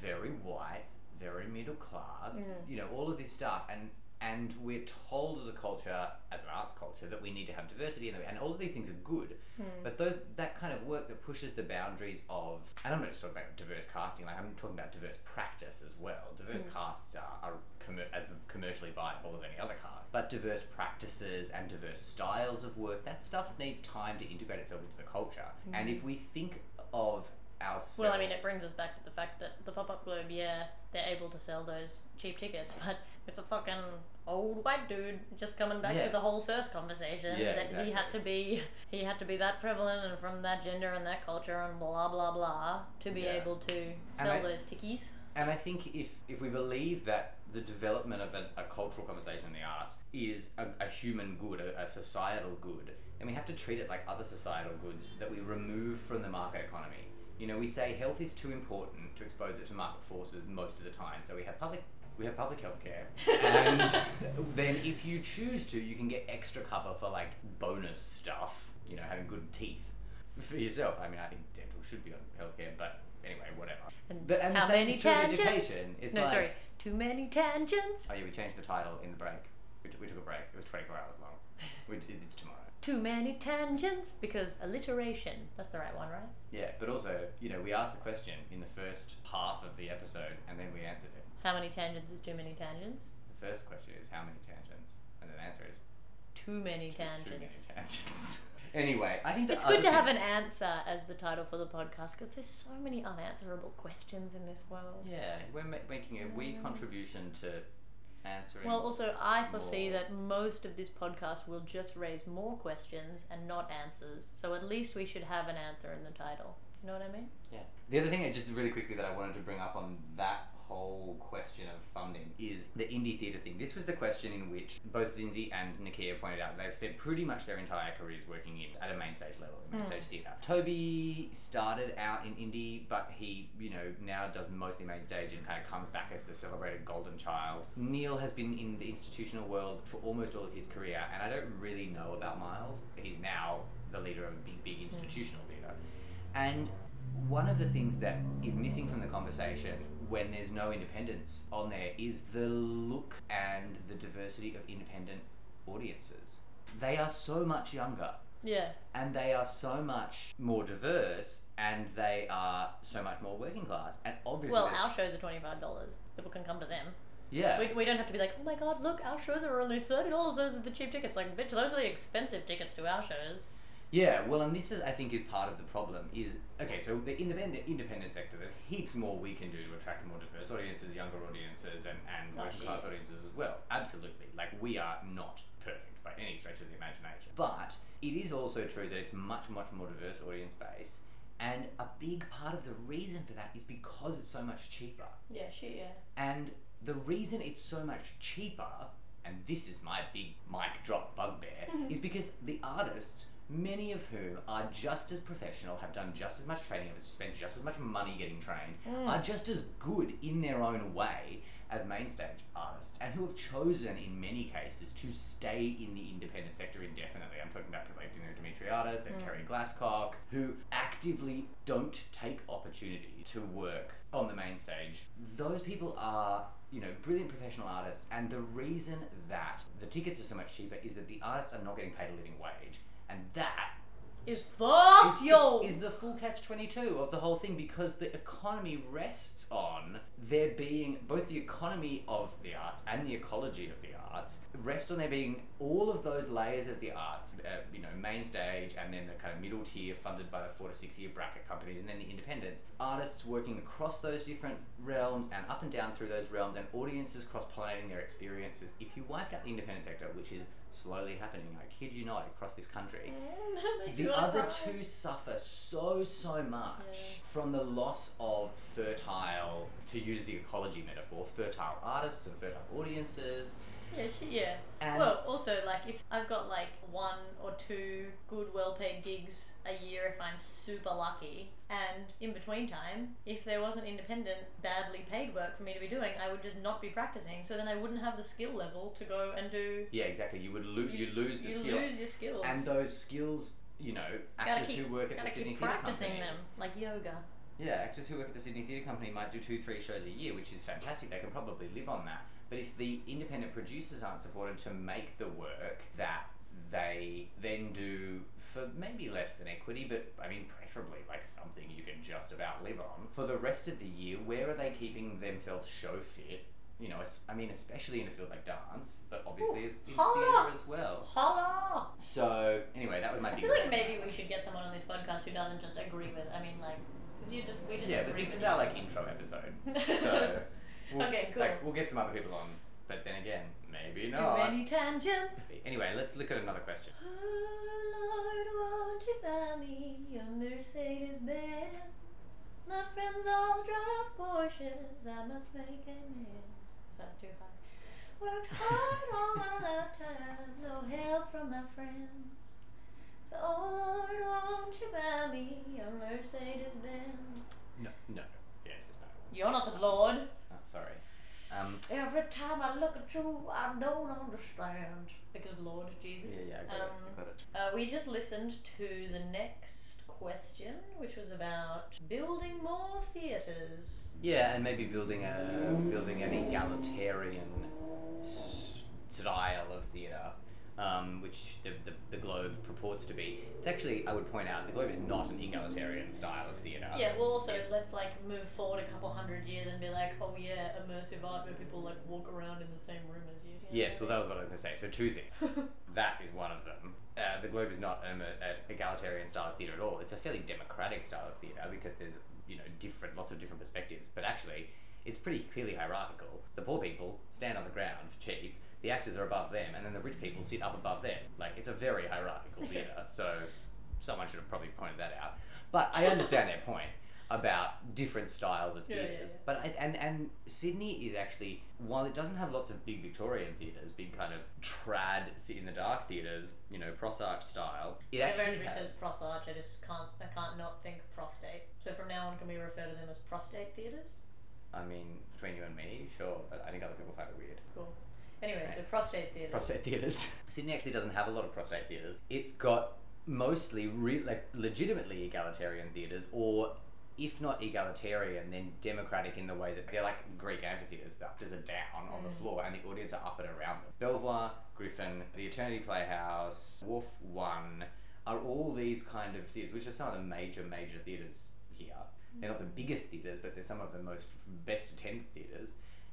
very white, very middle class, Mm. you know, all of this stuff. And and we're told as a culture, as an arts culture, that we need to have diversity, and, and all of these things are good. Hmm. But those that kind of work that pushes the boundaries of, and I'm not just talking about diverse casting, like I'm talking about diverse practice as well. Diverse hmm. casts are, are commer- as commercially viable as any other cast, but diverse practices and diverse styles of work, that stuff needs time to integrate itself into the culture. And hmm. if we think of ourselves, Well, I mean, it brings us back to the fact that the Pop Up Globe, yeah, they're able to sell those cheap tickets, but it's a fucking old white dude just coming back Yeah. to the whole first conversation Yeah, that he had to be he had to be that prevalent and from that gender and that culture and blah blah blah to be Yeah. able to sell I- those tickies. And I think if, if we believe that the development of a, a cultural conversation in the arts is a, a human good, a, a societal good, then we have to treat it like other societal goods that we remove from the market economy. You know, we say health is too important to expose it to market forces most of the time, so we have public we have public health care. And then if you choose to, you can get extra cover for like bonus stuff, you know, having good teeth for yourself. I mean, I think dental should be on healthcare, but anyway, whatever. And But and how the same many is true of tangents? no, like, sorry, too many tangents. Oh yeah, we changed the title in the break. We, t- we took a break. It was 24 hours long. We, it- it's tomorrow. Too many tangents because alliteration. That's the right one, right? Yeah, but also, you know, we asked the question in the first half of the episode, and then we answered it. How many tangents is too many tangents? The first question is how many tangents, and then the answer is Too many too- tangents. Too many tangents. anyway, I think It's good to have an answer as the title for the podcast because there's so many unanswerable questions in this world. Yeah, we're ma- making a wee mm. contribution to answering. Well, also, I foresee more. that most of this podcast will just raise more questions and not answers. So at least we should have an answer in the title. You know what I mean? Yeah. The other thing, uh, just really quickly, that I wanted to bring up on that whole question of funding is the indie theatre thing. This was the question in which both Zindzi and Nakkiah pointed out they've spent pretty much their entire careers working in at a main stage level, in main Mm. stage theatre. Toby started out in indie, but he, you know, now does mostly main stage and kind of comes back as the celebrated golden child. Neil has been in the institutional world for almost all of his career, and I don't really know about Miles. He's now the leader of a big, big institutional theatre. And one of the things that is missing from the conversation when there's no independence on there is the look and the diversity of independent audiences. They are so much younger Yeah. and they are so much more diverse and they are so much more working class. And obviously, Well, our shows are $25. People can come to them. yeah, We, we don't have to be like, oh my god, look, our shows are only $30. Those are the cheap tickets. Like, bitch, those are the expensive tickets to our shows. Yeah, well, and this is, I think, is part of the problem. Is okay. So the independent independent sector, there's heaps more we can do to attract more diverse audiences, younger audiences, and and Oh, working class audiences as well. Absolutely, like we are not perfect by any stretch of the imagination, but it is also true that it's much much more diverse audience base, and a big part of the reason for that is because it's so much cheaper. Yeah, sure. yeah. And the reason it's so much cheaper, and this is my big mic drop bugbear, is because the artists, many of whom are just as professional, have done just as much training, have spent just as much money getting trained, Mm. are just as good in their own way as main stage artists, and who have chosen in many cases to stay in the independent sector indefinitely. I'm talking about people like Dino Dimitriadis and Mm. Kerry Glasscock, who actively don't take opportunity to work on the main stage. Those people are, you know, brilliant professional artists, and the reason that the tickets are so much cheaper is that the artists are not getting paid a living wage, and that Is fuck is yo! the, is the full catch 22 of the whole thing because the economy rests on there being both the economy of the arts and the ecology of the arts rests on there being all of those layers of the arts uh, you know main stage and then the kind of middle tier funded by the four to six year bracket companies and then the independents artists working across those different realms and up and down through those realms and audiences cross pollinating their experiences if you wipe out the independent sector which is slowly happening i kid you not across this country Mm, the other cry. two suffer so so much Yeah. from the loss of fertile to use the ecology metaphor fertile artists and fertile audiences Yeah, she, yeah. and well, also, like, if I've got like one or two good, well paid gigs a year if I'm super lucky, and in between time, if there wasn't independent, badly paid work for me to be doing, I would just not be practicing, so then I wouldn't have the skill level to go and do. yeah exactly you would lo- you, lose the you skill lose your skills. and those skills you know actors keep, who work at the Sydney Theatre practicing them, like yoga. Yeah, actors who work at the Sydney Theatre Company might do two, three shows a year, which is fantastic. They can probably live on that. But if the independent producers aren't supported to make the work that they then do for maybe less than equity, but I mean, preferably like something you can just about live on, for the rest of the year, where are they keeping themselves show fit? You know, I mean, especially in a field like dance, but obviously Ooh, as in holla! theatre as well. Holla! So, anyway, that was my I feel like maybe we should get someone on this podcast who doesn't just agree with. I mean, like, you just we just Yeah, but this is our like intro episode. So we'll, Okay, cool. Like, we'll get some other people on, but then again, maybe Too not. many tangents. Anyway, let's look at another question. Oh Lord, won't you buy me a Mercedes Benz? My friends all drive Porsches. I must make amends. Is that too high? Worked hard all my lifetime, no help from my friends. So, oh Lord, won't you buy me a Mercedes Benz? No, no. The answer is no. You're not the Lord. Oh, sorry. Um, Every time I look at you, I don't understand. Because Lord Jesus. yeah, yeah, I got um, it. I got it. Uh, we just listened to the next question, which was about building more theatres. Yeah, and maybe building a building an egalitarian s- style of theatre, um, which the, the, the Globe purports to be. It's actually, I would point out, the Globe is not an egalitarian style of theatre. Yeah, well, also let's like move forward a couple hundred years and be like, oh yeah, immersive art where people like walk around in the same room as you. you Yes, well, that was what I was going to say. So two things. That is one of them. Uh, the Globe is not an, an egalitarian style of theatre at all. It's a fairly democratic style of theatre because there's you know different, lots of different perspectives. But actually, it's pretty clearly hierarchical. The poor people stand on the ground for cheap. The actors are above them, and then the rich people sit up above them. Like it's a very hierarchical theatre. So someone should have probably pointed that out. But I understand their point about different styles of Yeah, yeah, theatres. yeah. But I, and and Sydney is actually while it doesn't have lots of big Victorian theatres, big kind of trad sit in the dark theatres, you know, Pross Arch style. It Whenever actually anybody has. says pros arch, I just can't. I can't not think prostate. So from now on, can we refer to them as prostate theatres? I mean, between you and me, sure, but I think other people find it weird. Cool. Anyway, so Right. prostate theatres. Prostate theatres. Sydney actually doesn't have a lot of prostate theatres. It's got mostly re- like legitimately egalitarian theatres, or if not egalitarian, then democratic in the way that they're like Greek amphitheatres. The actors are down on the Mm. floor and the audience are up and around them. Belvoir, Griffin, the Eternity Playhouse, Wharf One are all these kind of theatres, which are some of the major, major theatres here. They're not the biggest theatres, but they're some of the most best attended theatres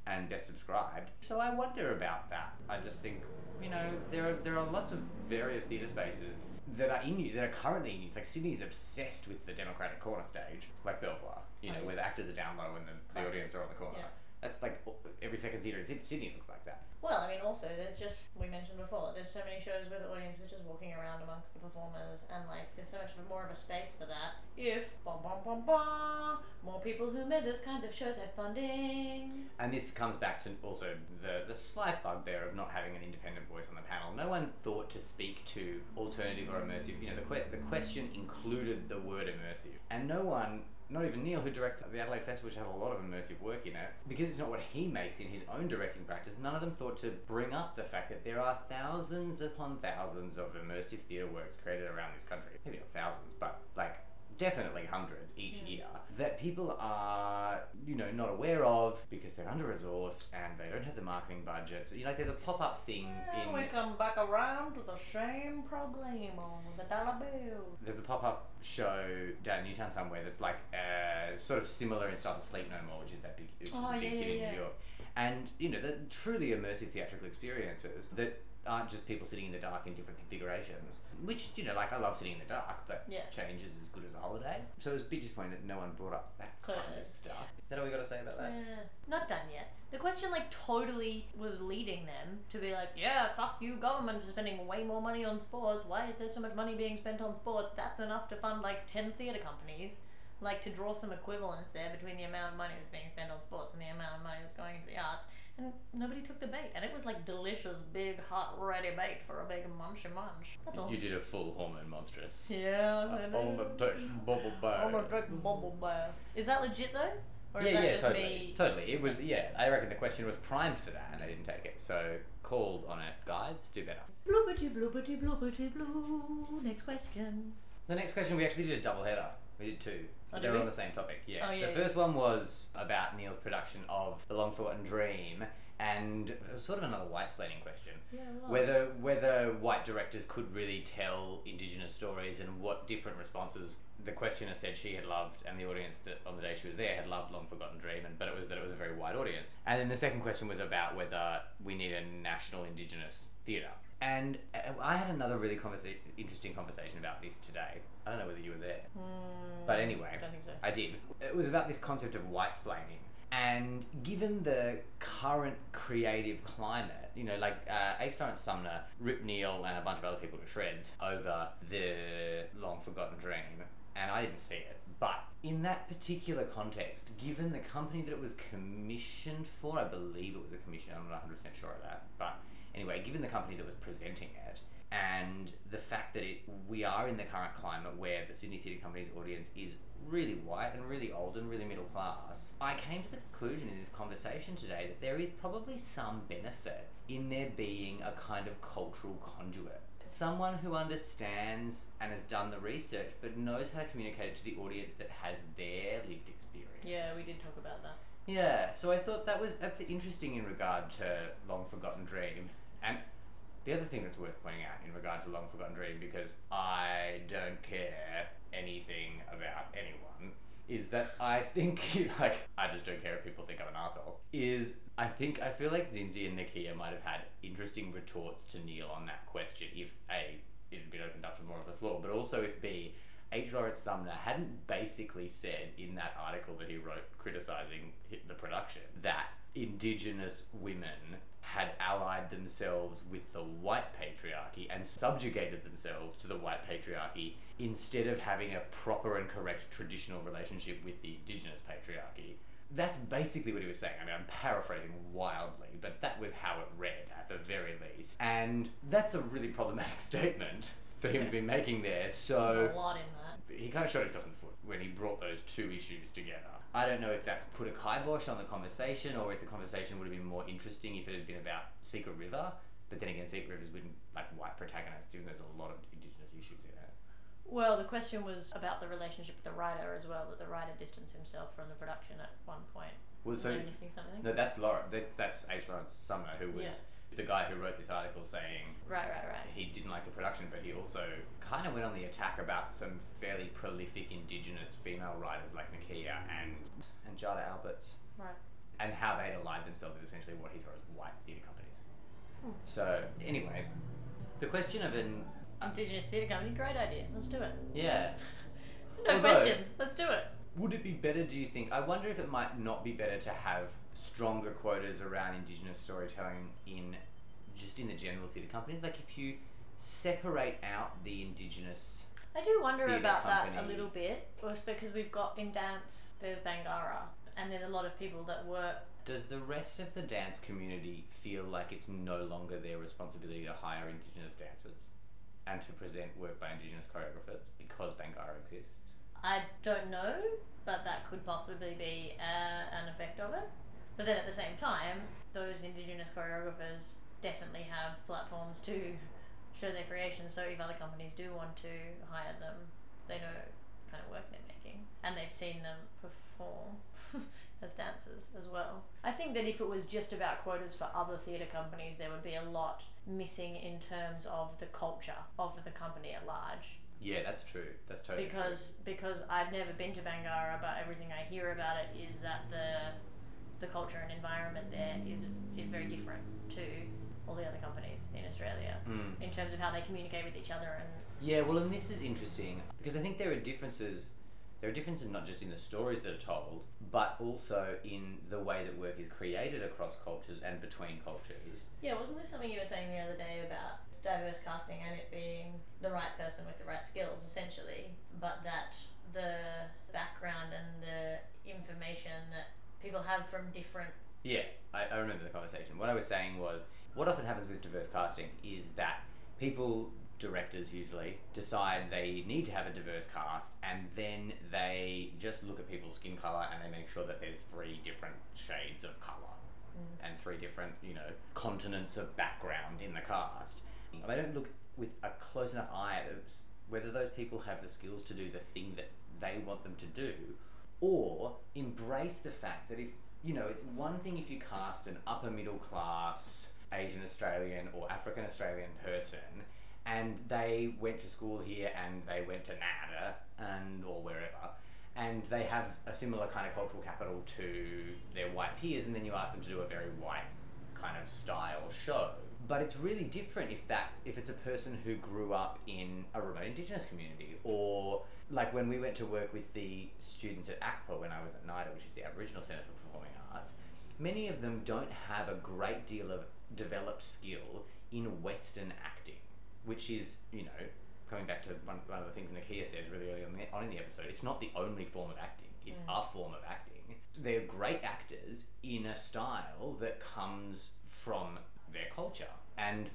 and best subscribed. So I wonder about that. I just think, you know, there are there are lots of various theatre spaces that are in that are currently in use. Like Sydney's obsessed with the democratic corner stage, like Belvoir. You know, Oh, yeah. where the actors are down low and the, the audience are on the corner. Yeah. That's like every second theatre in Sydney looks like that. Well, I mean, also there's just we mentioned before. There's so many shows where the audience is just walking around amongst the performers, and like there's so much more of a space for that. If bum, bum, bum, bum, more people who made those kinds of shows had funding. And this comes back to also the, the slight bugbear of not having an independent voice on the panel. No one thought to speak to alternative or immersive. You know, the, que- the question included the word immersive. And no one, not even Neil, who directs the Adelaide Festival, which has a lot of immersive work in it, because it's not what he makes in his own directing practice, none of them thought to bring up the fact that there are thousands upon thousands of immersive theatre works created around this country. Maybe not thousands, but like definitely hundreds each Yeah. year that people are you know not aware of because they're under resourced and they don't have the marketing budget so you know, like there's a pop-up thing Well, in we come back around to the same problem on the dollar bill. there's a pop-up show down in Newtown somewhere that's like uh, sort of similar in style to Sleep No More which is that big, which Oh, is a big yeah, hit yeah, in. New York and you know the truly immersive theatrical experiences that aren't just people sitting in the dark in different configurations which you know like I love sitting in the dark but Yeah. change is as good as a holiday so it was a bit disappointing that no one brought up that kind Totally. of stuff is that all we got to say about that Yeah, not done yet. The question like totally was leading them to be like, yeah, fuck you, government is spending way more money on sports. Why is there so much money being spent on sports? That's enough to fund like ten theatre companies. Like to draw some equivalence there between the amount of money that's being spent on sports and the amount of money that's going into the arts. And nobody took the bait, and it was like delicious, big, hot, ready bait for a big munchy munch. That's all. You did a full hormone monstrous. Yeah, I I know. wanna take bubble bath. I'm gonna drink bubble baths. Is that legit though? Or is yeah, that yeah, just totally. me? Totally. It was, yeah, I reckon the question was primed for that and they didn't take it. So, called on it. Guys, do better. Bloopity bloopity bloopity blue. Next question. The next question, we actually did a double header. We did two. Oh, they did were we? on the same topic, yeah. Oh, yeah, the yeah. first one was about Neil's production of The Long Forgotten Dream, and it was sort of another white splaining question. Yeah, Whether whether white directors could really tell indigenous stories and what different responses the questioner said she had loved and the audience that on the day she was there had loved Long Forgotten Dream and but it was that it was a very wide audience. And then the second question was about whether we need a national indigenous theatre. And uh, I had another really conversa- interesting conversation about this today. I don't know whether you were there. Hmm, But anyway, I don't think so. I did. It was about this concept of white splaining. And given the current creative climate, you know, like uh, H. Lawrence Sumner ripped Neil and a bunch of other people to shreds over the long forgotten dream, and I didn't see it. But in that particular context, given the company that it was commissioned for, I believe it was a commission, I'm not 100% sure of that, but anyway, given the company that was presenting it, and the fact that it we are in the current climate where the Sydney Theatre Company's audience is really white and really old and really middle class, I came to the conclusion in this conversation today that there is probably some benefit in there being a kind of cultural conduit. Someone who understands and has done the research but knows how to communicate it to the audience that has their lived experience. Yeah, we did talk about that. Yeah, so I thought that was that's interesting in regard to Long Forgotten Dream. And the other thing that's worth pointing out in regard to Long Forgotten Dream, because I don't care anything about anyone, is that I think like I just don't care if people think I'm an asshole. Is I think I feel like Zindzi and Nakkiah might have had interesting retorts to Neil on that question if A it had been opened up to more of the floor, but also if B H. Lawrence Sumner hadn't basically said in that article that he wrote criticizing the production that indigenous women had allied themselves with the white patriarchy and subjugated themselves to the white patriarchy instead of having a proper and correct traditional relationship with the indigenous patriarchy. That's basically what he was saying. I mean, I'm paraphrasing wildly, but that was how it read at the very least. And that's a really problematic statement for him to be making there. So There's a lot in that. he kind of shot himself in the foot when he brought those two issues together. I don't know if that's put a kibosh on the conversation or if the conversation would have been more interesting if it had been about Secret River. But then again, Secret River's been like white protagonists, even though there's a lot of indigenous issues in it. Well, the question was about the relationship with the writer as well. That the writer distanced himself from the production at one point. Well, so I missing something? no, that's Laura. That's, that's H. Lawrence Sumner, who was Yeah. The guy who wrote this article saying Right, right, right. he didn't like the production, but he also kind of went on the attack about some fairly prolific indigenous female writers like Nakkiah and and Jada Alberts. Right. and how they'd aligned themselves with essentially what he saw as white theatre companies. Hmm. So anyway, the question of an Indigenous theatre company, great idea. Let's do it. yeah, No Although- questions. Let's do it. would it be better? Do you think? I wonder if it might not be better to have stronger quotas around Indigenous storytelling in just in the general theatre companies. Like if you separate out the Indigenous, I do wonder about that a little bit. It's because we've got in dance, there's Bangarra, and there's a lot of people that work. does the rest of the dance community feel like it's no longer their responsibility to hire Indigenous dancers and to present work by Indigenous choreographers because Bangarra exists? I don't know, but that could possibly be uh, an effect of it. But then at the same time, those Indigenous choreographers definitely have platforms to show their creations. So if other companies do want to hire them, they know what kind of work they're making, and they've seen them perform as dancers as well. I think that if it was just about quotas for other theatre companies, there would be a lot missing in terms of the culture of the company at large Yeah, that's true. That's totally because because I've never been to Bangarra, but everything I hear about it is that the the culture and environment there is is very different to all the other companies in Australia. Mm. in terms of how they communicate with each other and Yeah, well, and this is interesting because I think there are differences. There are differences not just in the stories that are told, but also in the way that work is created across cultures and between cultures. yeah. Wasn't this something you were saying the other day about diverse casting and it being the right person with the right skills, essentially, but that the background and the information that people have from different Yeah, I, I remember the conversation. What I was saying was, what often happens with diverse casting is that people, directors usually, decide they need to have a diverse cast, and then they just look at people's skin color and they make sure that there's three different shades of color Mm. and three different, you know, continents of background in the cast. And they don't look with a close enough eye at those- whether those people have the skills to do the thing that they want them to do, or embrace the fact that if you know, it's one thing if you cast an upper middle class Asian Australian or African Australian person and they went to school here and they went to NIDA and or wherever and they have a similar kind of cultural capital to their white peers and then you ask them to do a very white kind of style show. But it's really different if that if it's a person who grew up in a remote indigenous community or like when we went to work with the students at ACPA when I was at NIDA, which is the Aboriginal Centre for Performing Arts, many of them don't have a great deal of developed skill in Western acting, which is, you know, coming back to one, one of the things Nakkiah says really early on, the, on in the episode, it's not the only form of acting, it's Mm. a form of acting. They're great actors in a style that comes from their culture. And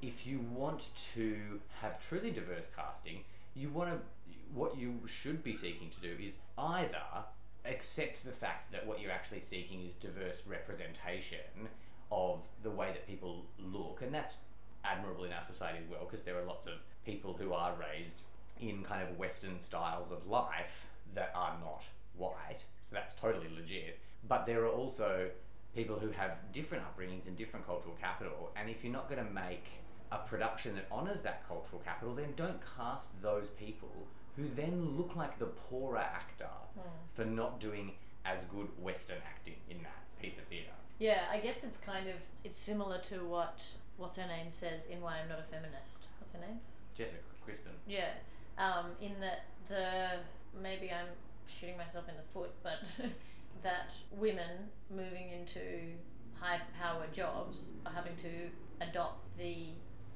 if you want to have truly diverse casting, you want to what you should be seeking to do is either accept the fact that what you're actually seeking is diverse representation of the way that people look, and that's admirable in our society as well because there are lots of people who are raised in kind of Western styles of life that are not white. So that's totally legit. But there are also people who have different upbringings and different cultural capital. And if you're not going to make a production that honors that cultural capital, then don't cast those people who then look like the poorer actor for not doing as good Western acting in that piece of theatre. Yeah, I guess it's kind of it's similar to what what's her name says in Why I'm Not a Feminist. What's her name? Jessica Crispin. Yeah. Um, in that the maybe I'm shooting myself in the foot, but that women moving into high power jobs are having to adopt the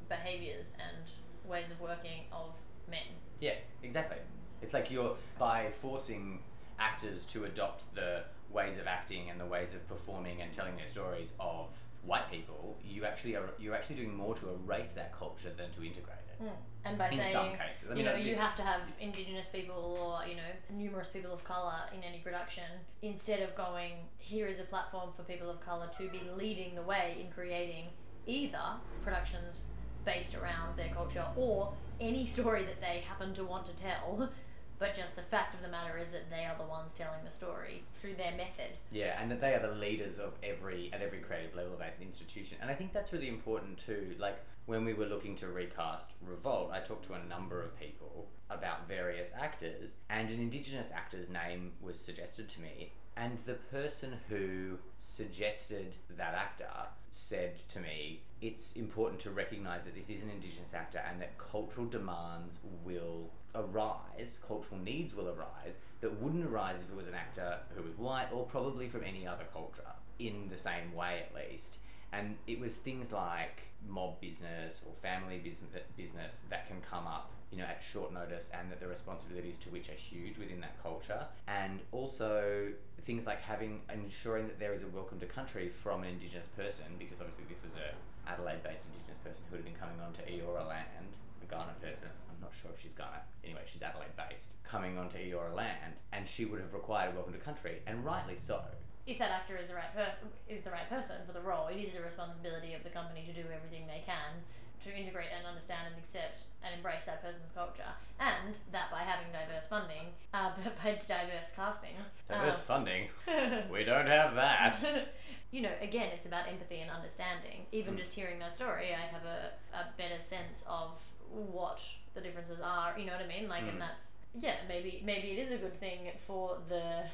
behaviors and ways of working of men. Yeah, exactly. It's like you're by forcing actors to adopt the ways of acting and the ways of performing and telling their stories of white people, you actually are you're actually doing more to erase that culture than to integrate it. Hmm. And by In saying, some cases, I you mean, know, you have to have indigenous people or you know numerous people of color in any production, instead of going here is a platform for people of color to be leading the way in creating either productions based around their culture or any story that they happen to want to tell. But just the fact of the matter is that they are the ones telling the story through their method. Yeah, and that they are the leaders of every at every creative level of an institution. And I think that's really important too. Like when we were looking to recast Revolt, I talked to a number of people about various actors, and an Indigenous actor's name was suggested to me. And the person who suggested that actor said to me, it's important to recognise that this is an Indigenous actor and that cultural demands will arise, cultural needs will arise, that wouldn't arise if it was an actor who was white or probably from any other culture, in the same way at least. And it was things like mob business or family business, that can come up, you know, at short notice, and that the responsibilities to which are huge within that culture. And also things like having ensuring that there is a welcome to country from an Indigenous person, because obviously this was a Adelaide-based Indigenous person who had been coming onto Eora land, a Kaurna person. I'm not sure if she's Kaurna. Anyway, she's Adelaide-based, coming onto Eora land, and she would have required a welcome to country, and rightly so. If that actor is the right person is the right person for the role, it is the responsibility of the company to do everything they can to integrate and understand and accept and embrace that person's culture, and that by having diverse funding, uh, by diverse casting, Diverse um, funding. We don't have that. you know, again, it's about empathy and understanding. Even Mm. just hearing that story, I have a, a better sense of what the differences are. You know what I mean? Like, Mm. and that's yeah, maybe maybe it is a good thing for the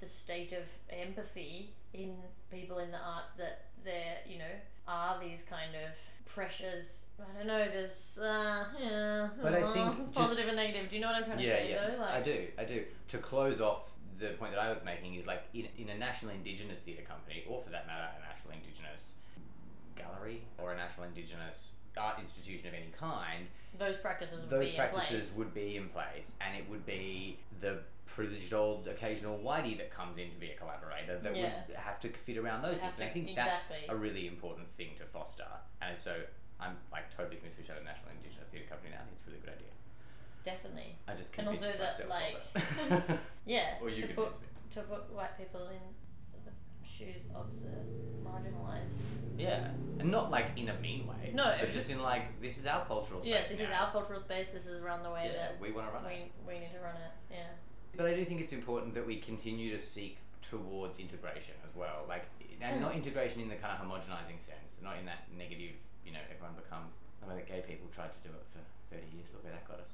the state of empathy in people in the arts that there, you know, are these kind of pressures. I don't know. There's uh, yeah, But I uh, think just- positive and negative. Do you know what I'm trying to yeah, say? yeah, though? Like, I do, I do. To close off the point that I was making is like in, in a national Indigenous theatre company, or for that matter, a national Indigenous gallery or a national Indigenous art institution of any kind, Those practices would those be in practices place. would be in place, and it would be the privileged old occasional whitey that comes in to be a collaborator that Yeah. would have to fit around those Would have things. And I to- think exactly. that's a really important thing to foster. And so I'm like totally convinced we should have a national Indigenous theatre company now. I think it's a really good idea. Definitely. I just And convinced also that, myself like, of it. Yeah. or you to put me. to put white people in shoes of the marginalized. Yeah, and not like in a mean way. No. but just in like this is our cultural space. Yes, this is our cultural space. This is run the way Yeah, that we want to run it. we, we need to run it. Yeah. But I do think it's important that we continue to seek towards integration as well. Like, and not integration in the kind of homogenizing sense, not in that negative, you know, everyone become. The way that gay people tried to do it for 30 years, look where that got us.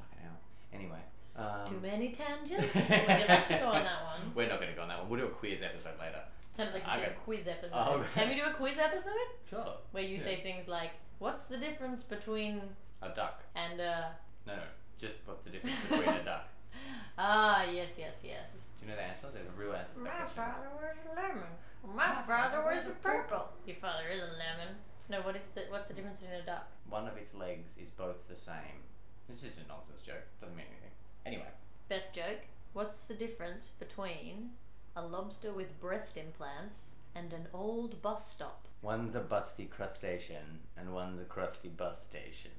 Fucking hell. Anyway. Um, Too many tangents. Would you like to go on that one? We're not going to go on that one. We'll do a quiz episode later. Sounded like you I said got- a quiz episode. Oh, okay. Can we do a quiz episode Sure. where you Yeah. say things like, "What's the difference between A duck. and uh?" No, no. Just what's the difference between a duck? Ah, yes, yes, yes. Do you know the answer? There's a real answer to My that question. father wears a lemon. My father wears a purple. Your father is a lemon. No, what is the what's the difference between a duck? One of its legs is both the same. This is a nonsense joke. Doesn't mean anything. Anyway. Best joke. What's the difference between a lobster with breast implants and an old bus stop? One's a busty crustacean and one's a crusty bus station.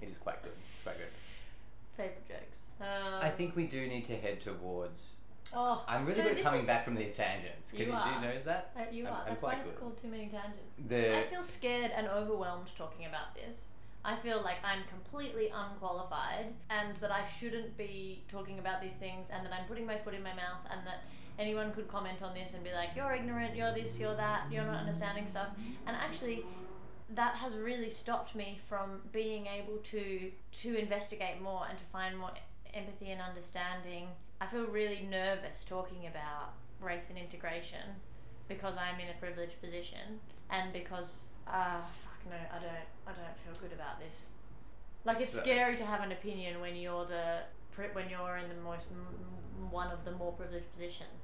It is quite good. It's quite good. Favorite jokes. Um, I think we do need to head towards Oh, I'm really so good at coming is- back from these tangents. Can You you, do are. you notice that? Uh, you I'm- are. I'm That's why quite it's called too many tangents. The I feel scared and overwhelmed talking about this. I feel like I'm completely unqualified and that I shouldn't be talking about these things and that I'm putting my foot in my mouth and that anyone could comment on this and be like, you're ignorant, you're this, you're that, you're not understanding stuff. And actually, that has really stopped me from being able to to investigate more and to find more empathy and understanding. I feel really nervous talking about race and integration because I'm in a privileged position and because ah, fuck no I don't I don't feel good about this. Like it's So- scary to have an opinion when you're the pri- when you're in the most m- m- one of the more privileged positions.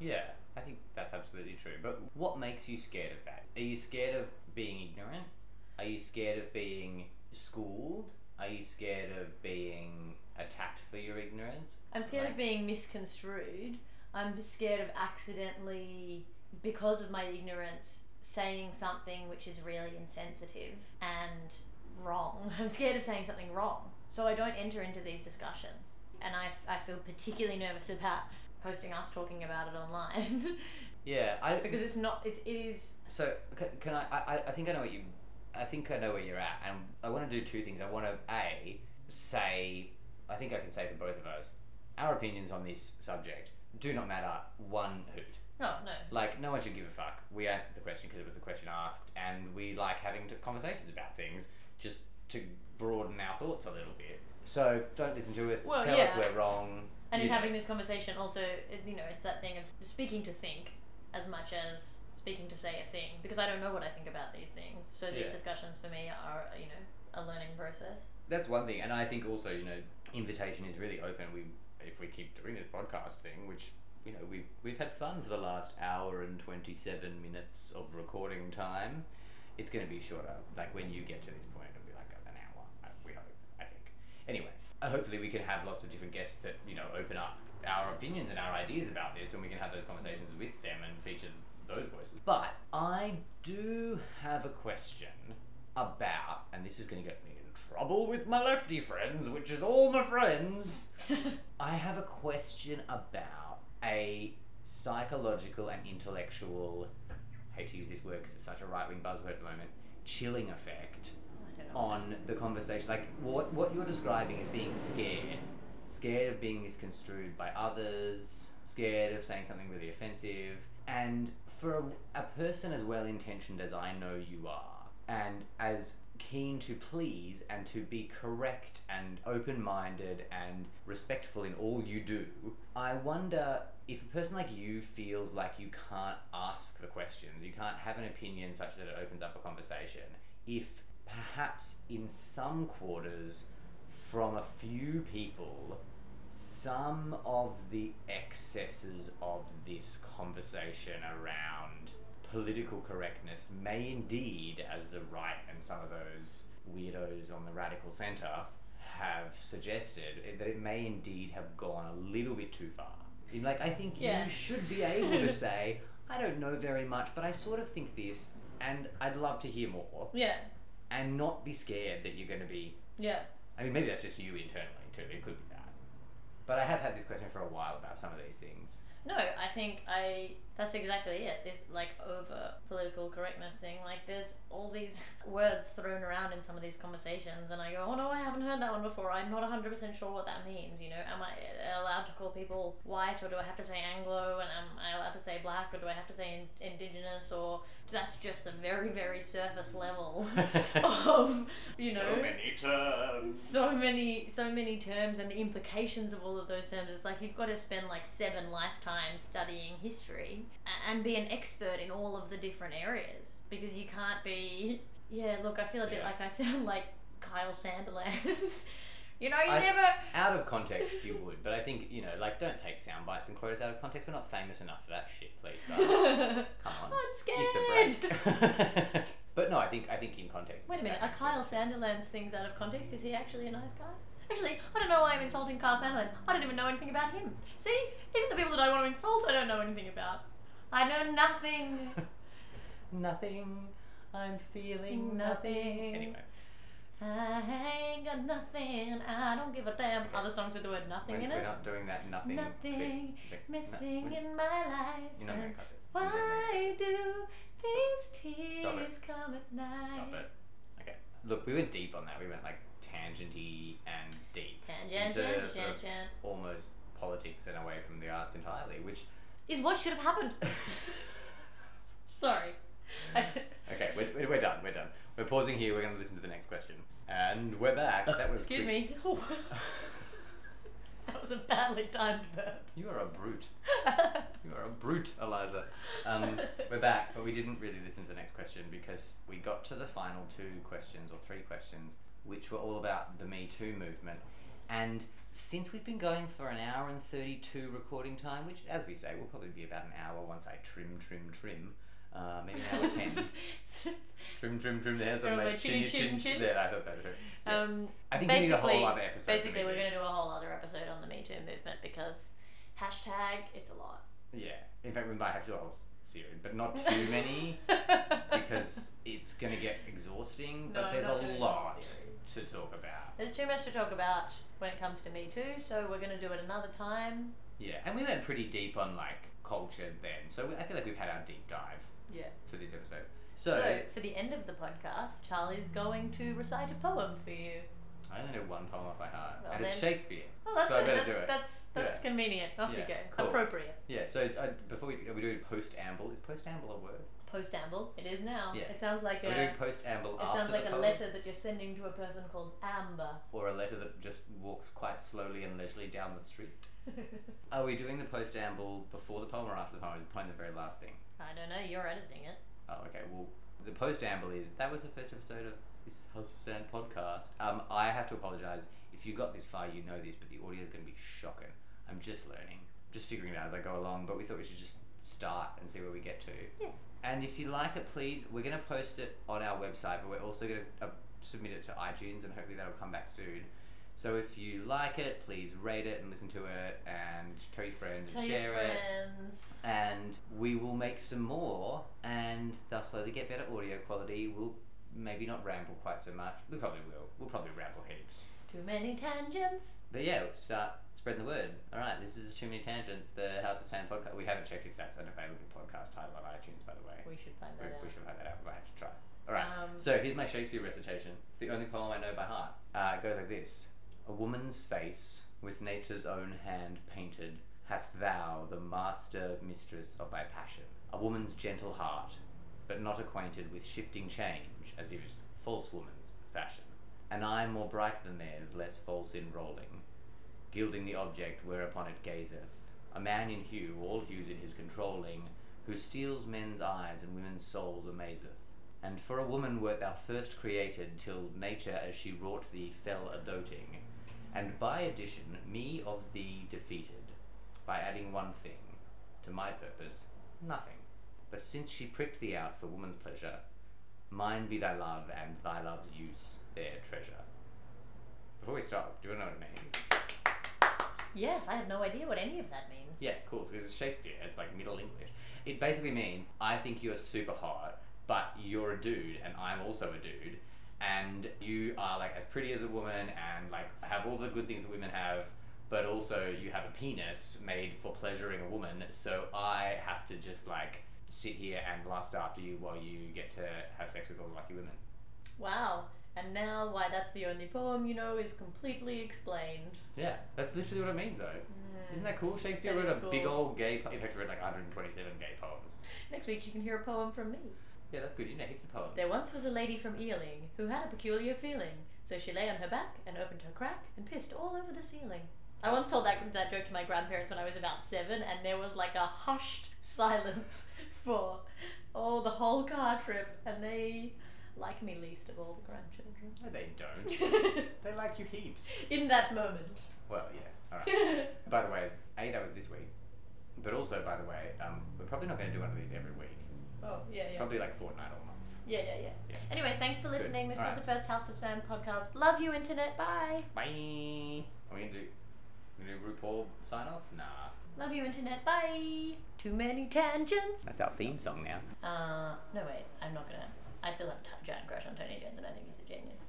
Yeah, I think that's absolutely true. But what makes you scared of that? Are you scared of being ignorant? Are you scared of being schooled? Are you scared of being attacked for your ignorance? I'm scared Like- of being misconstrued. I'm scared of accidentally, because of my ignorance, saying something which is really insensitive and wrong. I'm scared of saying something wrong. So I don't enter into these discussions. And I, I feel particularly nervous about posting us talking about it online Yeah, I because it's not, it's, it is, So can, can I, I? I think I know what you. I think I know where you're at, and I want to do two things. I want to a say. I think I can say for both of us, our opinions on this subject do not matter one hoot. Oh no. Like no one should give a fuck. We answered the question because it was a question asked, and we like having to, conversations about things just to broaden our thoughts a little bit. So don't listen to us. Well, tell us yeah. we're wrong. And in know. having this conversation, also, it, you know, it's that thing of speaking to think as much as speaking to say a thing, because I don't know what I think about these things. So these Yeah. discussions for me are, you know, a learning process. that's one thing, and I think also you know invitation is really open. We if we keep doing this podcast thing, which you know we've we've had fun for the last hour and twenty seven minutes of recording time. It's going to be shorter. Like when you get to this point, it'll be like an hour. We hope. I think. Anyway, uh, hopefully we can have lots of different guests that you know open up our opinions and our ideas about this, and we can have those conversations with them and feature those voices. But I do have a question about, and this is going to get me in trouble with my lefty friends, which is all my friends. I have a question about a psychological and intellectual, I hate to use this word because it's such a right wing buzzword at the moment, chilling effect I don't know. on the conversation. Like what what you're describing is being scared, scared of being misconstrued by others, scared of saying something really offensive, and for a, a person as well intentioned as I know you are, and as keen to please and to be correct and open minded and respectful in all you do, I wonder if a person like you feels like you can't ask the questions, you can't have an opinion such that it opens up a conversation, if perhaps in some quarters from a few people, some of the excesses of this conversation around political correctness may indeed, as the right and some of those weirdos on the radical centre have suggested, it- that it may indeed have gone a little bit too far. Like, I think Yeah. you should be able to say, I don't know very much, but I sort of think this, and I'd love to hear more, Yeah, and not be scared that you're going to be. yeah. I mean, maybe that's just you internally too. It could be that. But I have had this question for a while about some of these things. No, I think I. That's exactly it. This like over political correctness thing. Like there's all these words thrown around in some of these conversations, and I go, oh no, I haven't heard that one before. I'm not 100 percent sure what that means. You know, am I allowed to call people white, or do I have to say Anglo, and am I allowed to say black, or do I have to say in- indigenous, or that's just a very very surface level of you know so many terms. so many so many terms and the implications of all of those terms it's like you've got to spend like seven lifetimes studying history and be an expert in all of the different areas because you can't be yeah look i feel a bit Yeah. like i sound like kyle sandilands you know you I- never Out of context, you would, but I think you know, like, don't take sound bites and quotes out of context. We're not famous enough for that shit, please. guys. Come on, i'm scared but no, I think I think in context. wait a minute are kyle sandilands things out of context is he actually a nice guy Actually, I don't know why I'm insulting Kyle Sandilands. I don't even know anything about him. See, even the people that I want to insult, I don't know anything about. I know nothing. nothing. I'm feeling Nothing. Anyway, I ain't got nothing, I don't give a damn. Okay. Other songs with the word nothing We're, in we're it. not doing that nothing. Nothing no, missing we're- in my life. You're not gonna cut this. Why do these tears come at night? Stop it. Okay. Look, we went deep on that. We went like tangenty and deep. Tangent, tangent, tangent. almost politics and away from the arts entirely, which Is what should have happened. Sorry. okay, we're, we're- we're done. We're done. We're pausing here. We're going to listen to the and we're back. That was Excuse quick. me. that was a badly timed burp. You are a brute. You are a brute, Eliza. Um, we're back, but we didn't really listen to the next question because we got to the final two questions or three questions, which were all about the Me Too movement. And since we've been going for an hour and 32 recording time, which, as we say, will probably be about an hour once I trim, trim, trim, uh, maybe an hour 10. trim, trim, trim the hairs on my my chin, chin, chin chin. Yeah, I thought that was yeah. Um, I think we need a whole other episode. Basically, we're going to do a whole other episode on the Me Too movement because hashtag it's a lot. Yeah. In fact, we might have to do a whole series, but not too many. because it's going to get exhausting, No, but I'm there's a a lot series. to talk about. There's too much to talk about when it comes to Me Too, so we're going to do it another time. Yeah, and we went pretty deep on like culture then, so I feel like we've had our deep dive Yeah. for this episode. So, So, for the end of the podcast, Charlie's going to recite a poem for you. I only know one poem off by heart, Well, and it's then- Shakespeare. Oh, that's so I good. better That's, do it. that's that's Yeah. convenient. Off you Yeah, go. cool. Appropriate. Yeah. So uh, before we are we doing post amble? Is post amble a word? Post amble. It is now. Yeah. It sounds like We're a. doing post amble It after sounds like the a poem, letter that you're sending to a person called Amber. or a letter that just walks quite slowly and leisurely down the street. Are we doing the post amble before the poem or after the poem? Is the poem the very last thing? I don't know. You're editing it. Oh, okay. Well, the post amble is that was the first episode of this House of Sand podcast. Um, I have to apologize if you got this far. You know this, but the audio is going to be shocking. I'm just learning, just figuring it out as I go along. But we thought we should just start and see where we get to. Yeah. And if you like it, please, we're going to post it on our website, but we're also going to uh, submit it to iTunes, and hopefully that'll come back soon. So if you like it, please rate it and listen to it, and tell your friends Tell and your share it. friends. and we will make some more and they'll slowly get better audio quality. We'll maybe not ramble quite so much. We probably will. We'll probably ramble heaps. Too many tangents. but yeah we'll start spreading the word. All right this is too many tangents the house of sand podcast. We haven't checked if that's an available podcast title on itunes by the way. We should find we, that out. we should find that out. We might have to try. All right Um, so here's my shakespeare recitation. It's the only poem i know by heart. Uh, it goes like this a woman's face with nature's own hand painted hast thou the master mistress of thy passion. A woman's gentle heart but not acquainted with shifting change as is false woman's fashion. An eye more bright than theirs less false in rolling gilding the object whereupon it gazeth. A man in hue all hues in his controlling who steals men's eyes and women's souls amazeth. And for a woman wert thou first created till nature as she wrought thee fell a doting and by addition me of thee defeated by adding one thing to my purpose nothing. But since she pricked thee out for woman's pleasure mine be thy love and thy love's use their treasure. Before we start do you know what it means? Yes, I have no idea what any of that means. yeah cool. Because it's shakespeare it's like middle english. It basically means i think you're super hot but you're a dude and i'm also a dude and you are like as pretty as a woman and like have all the good things that women have but also you have a penis made for pleasuring a woman. So i have to just like sit here and lust after you while you get to have sex with all the lucky women. Wow. And now why that's the only poem you know is completely explained. yeah. That's literally what it means though. Mm. Isn't that cool? Shakespeare That wrote a big old gay po- in fact he wrote like 127 gay poems. Next week you can hear a poem from me. Yeah that's good you know heaps of poems There once was a lady from Ealing who had a peculiar feeling. So she lay on her back and opened her crack and pissed all over the ceiling. I once told that, that joke to my grandparents when I was about seven, and there was like a hushed silence for oh the whole car trip, and they like me least of all the grandchildren. No, they don't. they like you heaps. In that moment. Well, yeah. All right. by the way, a that was this week, but also by the way, um, we're probably not going to do one of these every week. Oh yeah yeah. Probably like fortnight or month. Yeah yeah yeah. Yeah. Anyway, thanks for listening. This was Alright. the first House of Sand podcast. Love you, internet. Bye. Bye. Are we gonna do? Gonna do RuPaul sign off? Nah. Love you, internet. Bye. Too many tangents. That's our theme song now. Uh, no wait, I'm not gonna. I still have a giant crush on Tony Jones, and I think he's a genius.